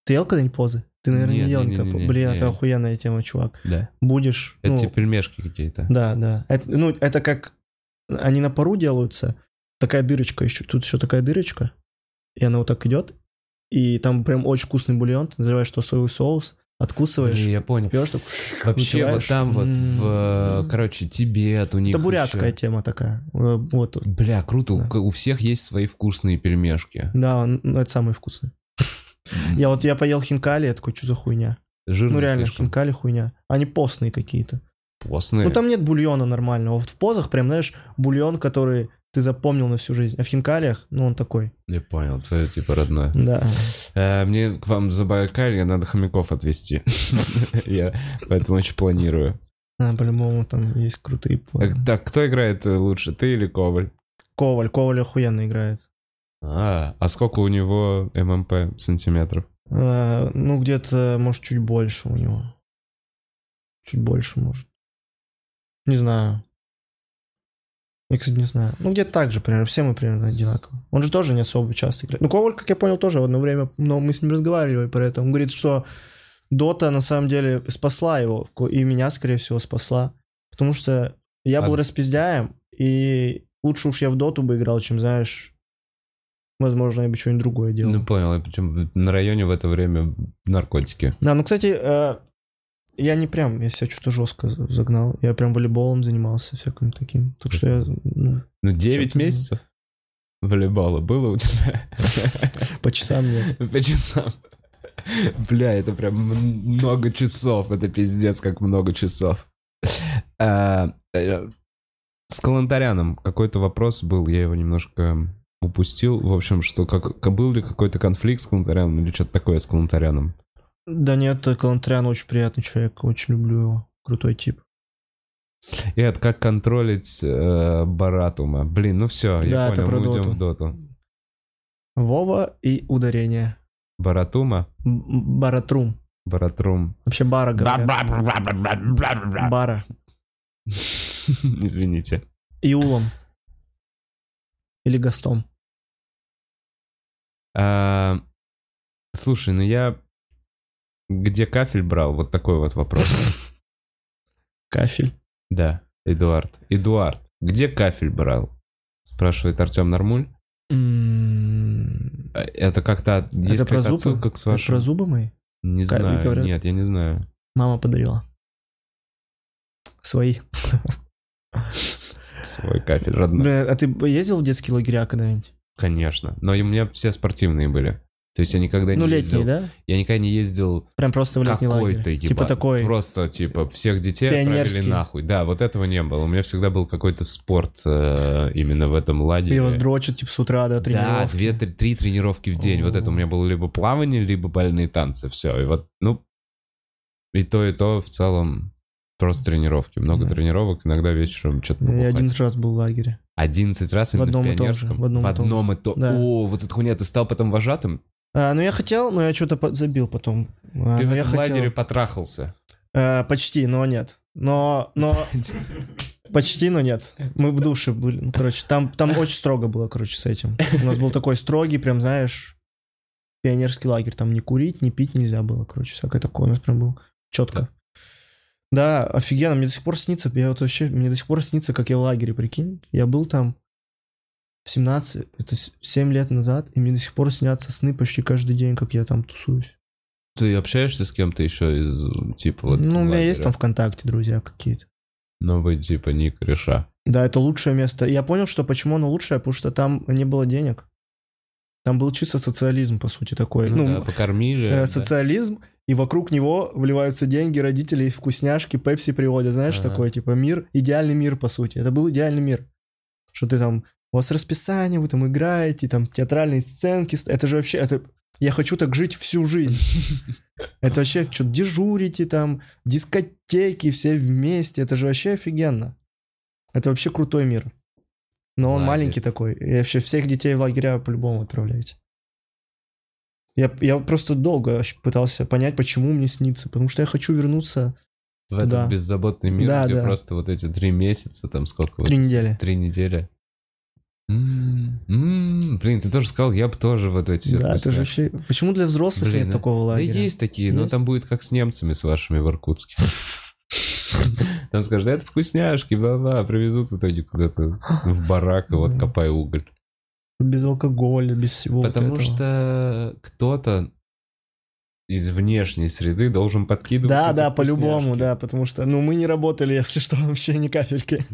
Ты ел когда-нибудь позы? Ты, наверное, не ел не- никогда. не- не, Блин, не. это охуенная тема, чувак. Да. Будешь. Это ну, типа пельмешки какие-то. Да, да. Это, ну, это как они на пару делаются. Такая дырочка еще. Тут еще такая дырочка. И она вот так идет. И там прям очень вкусный бульон. Ты называешь что соевый соус. Откусываешь. Я понял. пьешь, так, Вообще вот там вот в, М. э, короче, Тибет у них Это бурятская ещё- тема такая. Э, Вот. Бля, круто, у Да. у всех есть свои вкусные пельмешки. Да, ну, это самый вкусный. Я вот я поел хинкали, я такой, что за хуйня? Жирные Ну реально, слишком. хинкали хуйня. Они постные какие-то. Постные. Ну там нет бульона нормального. Вот в позах прям, знаешь, бульон, который ты запомнил на всю жизнь. А в хинкалиях, ну он такой. Не понял, твое типа родное. Да. Э, Мне к вам за Байкалье надо хомяков отвезти. <laughs> Я поэтому очень планирую. А, по-любому там есть крутые планы. так, кто играет лучше, ты или Коваль? Коваль. Коваль охуенно играет. А, а сколько у него ММП сантиметров? А, ну, где-то, может, чуть больше у него. Чуть больше, может. Не знаю. Я, кстати, не знаю. Ну, где-то так же, примерно. Все мы примерно одинаково. Он же тоже не особо часто играет. Ну, Коваль, как я понял, тоже в одно время, но мы с ним разговаривали про это. Он говорит, что Дота на самом деле спасла его. И меня, скорее всего, спасла. Потому что я был А- распиздяем, и лучше уж я в Доту бы играл, чем, знаешь, возможно, я бы что-нибудь другое делал. Ну, понял. Причем на районе в это время наркотики. Да, ну, кстати, э, я не прям, я себя что-то жестко за- загнал. Я прям волейболом занимался, всяким таким. Так что я ну, Ну, 9 Чё ты месяцев волейбола было у тебя? <laughs> по часам нет. По часам. Бля, это прям много часов. Это пиздец, как много часов. А, э, С Калантаряном какой-то вопрос был, я его немножко упустил. В общем, что как- был ли какой-то конфликт с Калантаряном или что-то такое с Калантаряном? Да нет, Калантрян очень приятный человек, очень люблю его. Крутой тип. И это как контролить э, Баратума. Блин, ну все, я Да, понял, мы идем доту. в доту. Вова и ударение. Баратума? Баратрум. Баратрум. Вообще бара говорят. Бара. Извините. Иулом. Или Гастом. А, слушай, ну я где кафель брал? Вот такой вот вопрос. <laughs> Кафель. Да, Эдуард. Эдуард, где кафель брал? Спрашивает Артем Нормуль. А, Это как-то Это про зубы? отсылка к с вашим... про зубы мои? Не Как знаю, говорят? нет, я не знаю. Мама подарила. Свои. <laughs> Свой кафель родной. Бля, а ты ездил в детские лагеря когда-нибудь? Конечно. Но у меня все спортивные были. То есть я никогда Ну, не летние, ездил. да? Я никогда не ездил Прям просто в летний какой-то, еба- Типа такой. Просто, типа, всех детей отправили нахуй. Да, вот этого не было. У меня всегда был какой-то спорт э, именно в этом лагере. И вас дрочат, типа, с утра до Да, тренировки. две, три, три тренировки в день. Вот это у меня было либо плавание, либо бальные танцы. Все. И вот, ну, и то, и то в целом просто тренировки. Много Да. тренировок, иногда вечером что-то Я один раз был в лагере. 11 раз В именно в, одном и том же, пионерском? в одном и том то. Да. О, вот эта хуйня, ты стал потом вожатым? А, ну, я хотел, но я что-то забил потом. А, ты в этом хотел. лагере потрахался. А, почти, но нет. Но, но... <laughs> Почти, но нет. Мы в душе были. Ну, короче, там, там очень строго было, короче, с этим. У нас был такой строгий, прям, знаешь, пионерский лагерь. Там не курить, не пить нельзя было, короче, всякое такое у нас прям было четко. Да, офигенно, мне до сих пор снится, я вот вообще, мне до сих пор снится, как я в лагере, прикинь. Я был там в 17, это с- 7 лет назад, и мне до сих пор снятся сны почти каждый день, как я там тусуюсь. Ты общаешься с кем-то еще из, типа, вот ну, у меня есть лагеря? там ВКонтакте друзья какие-то. Новый, типа, ник Реша. Да, это лучшее место. Я понял, что почему оно лучшее, потому что там не было денег. Там был чисто социализм, по сути, такой. Ну, Ну, да, покормили. э, да. социализм, и вокруг него вливаются деньги, родители вкусняшки, пепси приводят, знаешь, Ага. такой, типа, мир, идеальный мир, по сути. Это был идеальный мир. Что ты там, у вас расписание, вы там играете, там театральные сценки. Это же вообще, это... Я хочу так жить всю жизнь. <laughs> Это вообще что дежурите там, дискотеки все вместе. Это же вообще офигенно. Это вообще крутой мир. Но он Лагерь. маленький такой. И вообще всех детей в лагеря по-любому отправляете. Я, я просто долго пытался понять, почему мне снится. Потому что я хочу вернуться В этот да. беззаботный мир, Да, где да. просто вот эти три месяца, там сколько? три вот, недели. Три недели. М, м, Блин, ты тоже сказал, я бы тоже вот эти Да, это же вообще... Почему для взрослых Блин, нет да- такого Да лагеря? есть такие, но Есть? там будет как с немцами с вашими в Иркутске. <laughs> Там скажут, это вкусняшки, бла-бла, привезут в итоге куда-то в барак, и вот Да. копай уголь. Без алкоголя, без всего Потому что кто-то из внешней среды должен подкидывать. Да, да, по-любому, да, потому что, ну, мы не работали, если что, вообще ни капельки.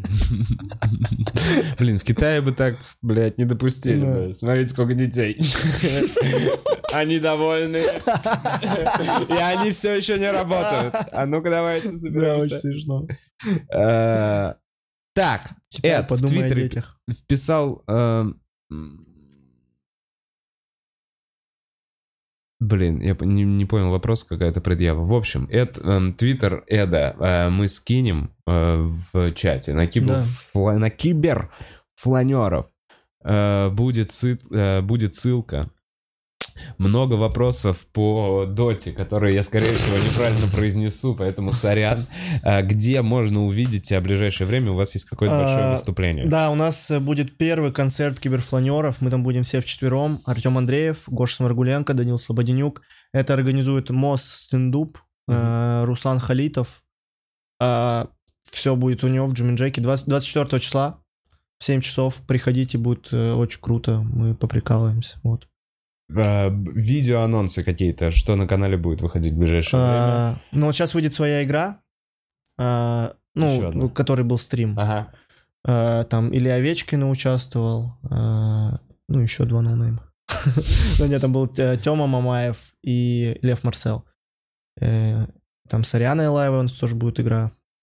<laughs> Блин, в Китае бы так, блядь, не допустили. Бы. Смотрите, сколько детей. <laughs> Они довольны. <laughs> И они все еще не работают. А ну-ка давайте Да, очень смешно. Э, Так, Эд в Твиттере вписал... Блин, я не, не понял вопрос, какая-то предъява. В общем, Эд, эм, Твиттер Эда э, мы скинем э, в чате на, кибер, Да. фла- на кибер фланеров. Э, будет, сы- э, будет ссылка. Много вопросов по доте, которые я, скорее всего, неправильно произнесу, поэтому сорян. Э, Где можно увидеть в ближайшее время? У вас есть какое-то большое А, выступление? Да, у нас э, будет первый концерт киберфланеров. Мы там будем все вчетвером. Артем Андреев, Гоша Сморгуленко, Данил Слободенюк. Это организует МОС Стендуп, э, Руслан Халитов. все будет у него в Джиминджеке 20 24 числа в 7 часов. Приходите, будет э, очень круто. Мы поприкалываемся. Вот. Э, б- видеоанонсы какие-то, что на канале будет выходить в ближайшее время. А, ну, вот сейчас выйдет своя игра. а, ну, одна. который был стрим. Ага. А, там или Овечкина участвовал, а, ну, еще два ноунейма. <laughs> Ну, нет, там был Тёма Мамаев и Лев Марсел. Э, Там с Арианой Лаевой у нас тоже будет игра. <laughs>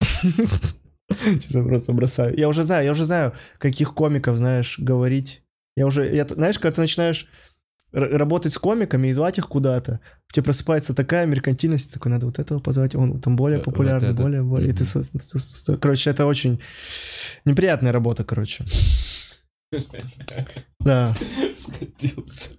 Сейчас я просто бросаю. Я уже знаю, я уже знаю, каких комиков, знаешь, говорить. Я уже, я, знаешь, когда ты начинаешь работать с комиками и звать их куда-то, в тебе просыпается такая меркантильность, такой, надо вот этого позвать, он там более Э, вот популярный, это. более, более. И ты, со- со- со- короче, это очень неприятная работа, короче. <laughs> Да. Скатился.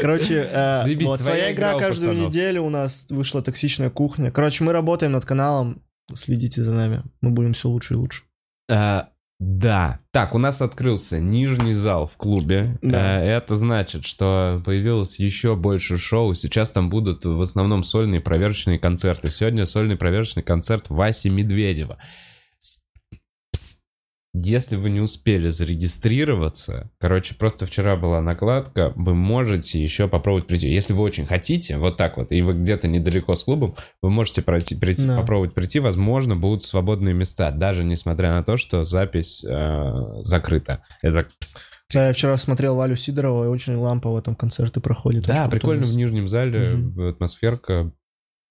Короче, э, Заебись, вот своя игра каждую пацанов. неделю у нас вышла токсичная кухня. Короче, мы работаем над каналом. Следите за нами. Мы будем все лучше и лучше. А, Да. Так, у нас открылся нижний зал в клубе. Да. Э, Это значит, что появилось еще больше шоу. Сейчас там будут в основном сольные проверочные концерты. Сегодня сольный проверочный концерт Васи Медведева. Если вы не успели зарегистрироваться, короче, просто вчера была накладка, вы можете еще попробовать прийти. Если вы очень хотите, вот так вот, и вы где-то недалеко с клубом, вы можете пройти, прийти, Да. попробовать прийти, возможно, будут свободные места, даже несмотря на то, что запись э, закрыта. Это. Да, я вчера смотрел Валю Сидорова, и очень лампово там концерты проходят. да, Очень крутой прикольно в нижнем зале, в- атмосферка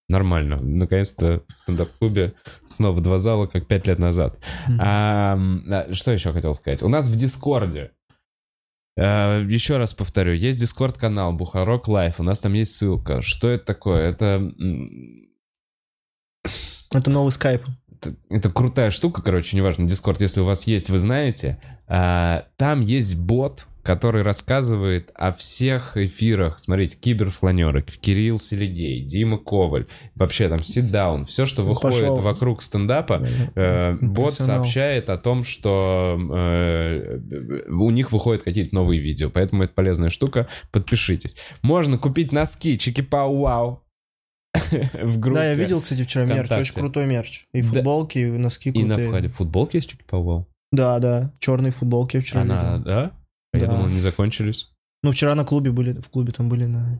нормально. Наконец-то в стендап-клубе снова два зала, как пять лет назад. А, а, что еще хотел сказать? У нас в Дискорде, э, еще раз повторю, есть Дискорд-канал Бухарог Live, у нас там есть ссылка. Что это такое? Это, Это новый скайп. это, это крутая штука, короче, неважно, Дискорд, если у вас есть, вы знаете. А, там есть бот, который рассказывает о всех эфирах. Смотрите, киберфланеры, Кирилл Селигей, Дима Коваль, вообще там ситдаун, все, что выходит Пошел. вокруг стендапа, Э, Бот сообщает о том, что э, у них выходят какие-то новые видео, поэтому это полезная штука. Подпишитесь. Можно купить носки Чики-Пау-Вау <laughs> в группе. Да, я видел, кстати, вчера мерч. ВКонтакте. Очень крутой мерч. И Да. футболки, и носки И на крутые. входе футболки есть Чики-Пау-Вау? Да, да. Черные футболки я вчера Она, видел. да? А Я Да. думал, они закончились. Ну, вчера на клубе были, в клубе там были на...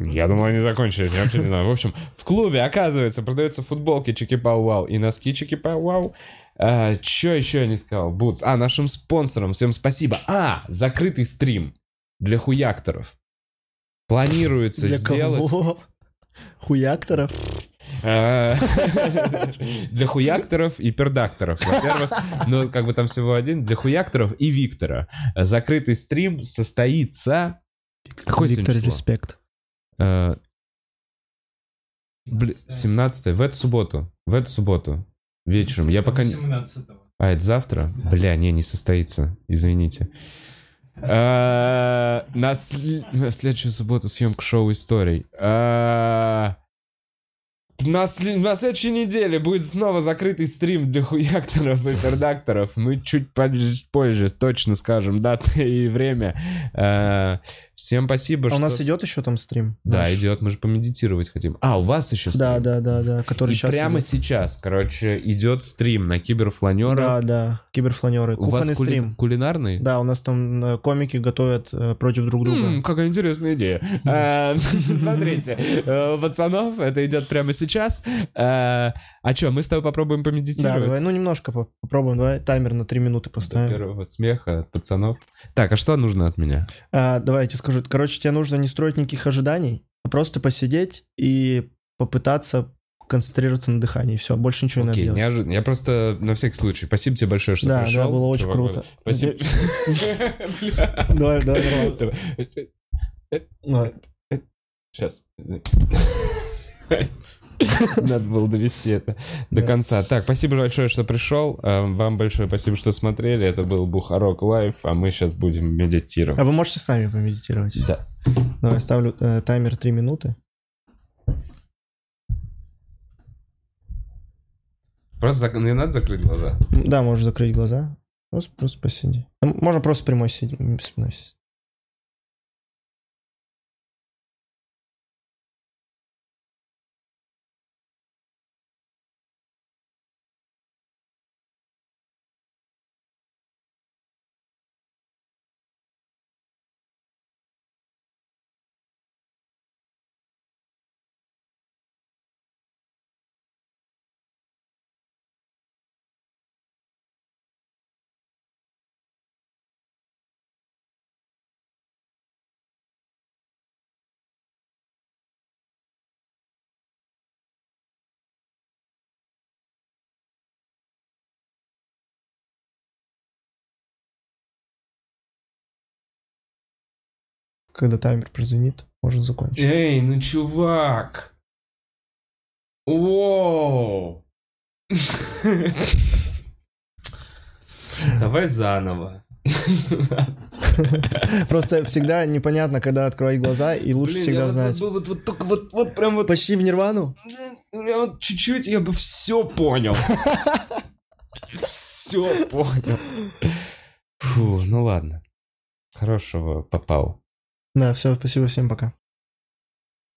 Я думал, они закончились, я вообще не знаю. В общем, в клубе, оказывается, продаются футболки Чики-Пау-Вау и носки Чики-Пау-Вау. А, Че еще я не сказал? Бутс. А, нашим спонсорам всем спасибо. А, закрытый стрим для хуякторов. Планируется Для сделать... кого? Хуякторов? А, <laughs> Для хуякторов и пердакторов. Во-первых, ну, как бы там всего один. Для хуякторов и Виктора. Закрытый стрим состоится... Какое Виктор, респект. Э, Бли... 17 в эту субботу. В эту субботу. Вечером. Я пока не... А, это завтра? Бля, не, не состоится. Извините. Э, На следующую субботу съемка шоу историй. Э, На, на следующей неделе будет снова закрытый стрим для хуякторов и пердакторов. Мы чуть позже, точно скажем даты и время. Всем спасибо, А что... у нас идет еще там стрим? Да, наш? идет, мы же помедитировать хотим. А, у вас еще Да, стрим? да, да, да, который И сейчас прямо идет. сейчас, короче, идет стрим на киберфланера. Да, да, киберфланеры. У вас Кухонный кули- стрим. кулинарный? Да, у нас там э, комики готовят э, против друг друга. М, какая интересная идея. Э, <laughs> Смотрите, пацанов, это идет прямо сейчас. А что, мы с тобой попробуем Да, помедитировать? давай, ну немножко по- попробуем, давай таймер на 3 минуты До поставим. первого смеха от пацанов. Так, а что нужно от меня? А, давай я тебе скажу. Короче, тебе нужно не строить никаких ожиданий, а просто посидеть и попытаться концентрироваться на дыхании. Все, больше ничего не надо Окей, делать. неожиданно. Я просто на всякий случай. Спасибо тебе большое, что Да, пришел. да, было очень чувак. круто. Спасибо. <laughs> Давай. Давай. Сейчас. <laughs> <laughs> Надо было довести это до конца. Так, спасибо большое, что пришел. Э, Вам большое спасибо, что смотрели. Это был Бухарок Лайв, а мы сейчас будем А медитировать. вы можете с нами помедитировать? Да. Давай, ставлю э, таймер 3 минуты. Просто зак- не надо закрыть глаза. Да, можешь закрыть глаза. Просто, просто посиди. Можно просто прямой сидеть, без спиной сидеть. Когда таймер прозвенит, можно закончить. Эй, ну чувак! Воу! Давай заново. Просто всегда непонятно, когда открывать глаза, и лучше Блин, всегда знать. Вот, вот, вот, только вот, вот прям вот, Почти в нирвану? вот чуть-чуть я бы все понял. Все понял. <laughs> Фу, ну ладно. Хорошего попал. Да, все, спасибо всем, пока.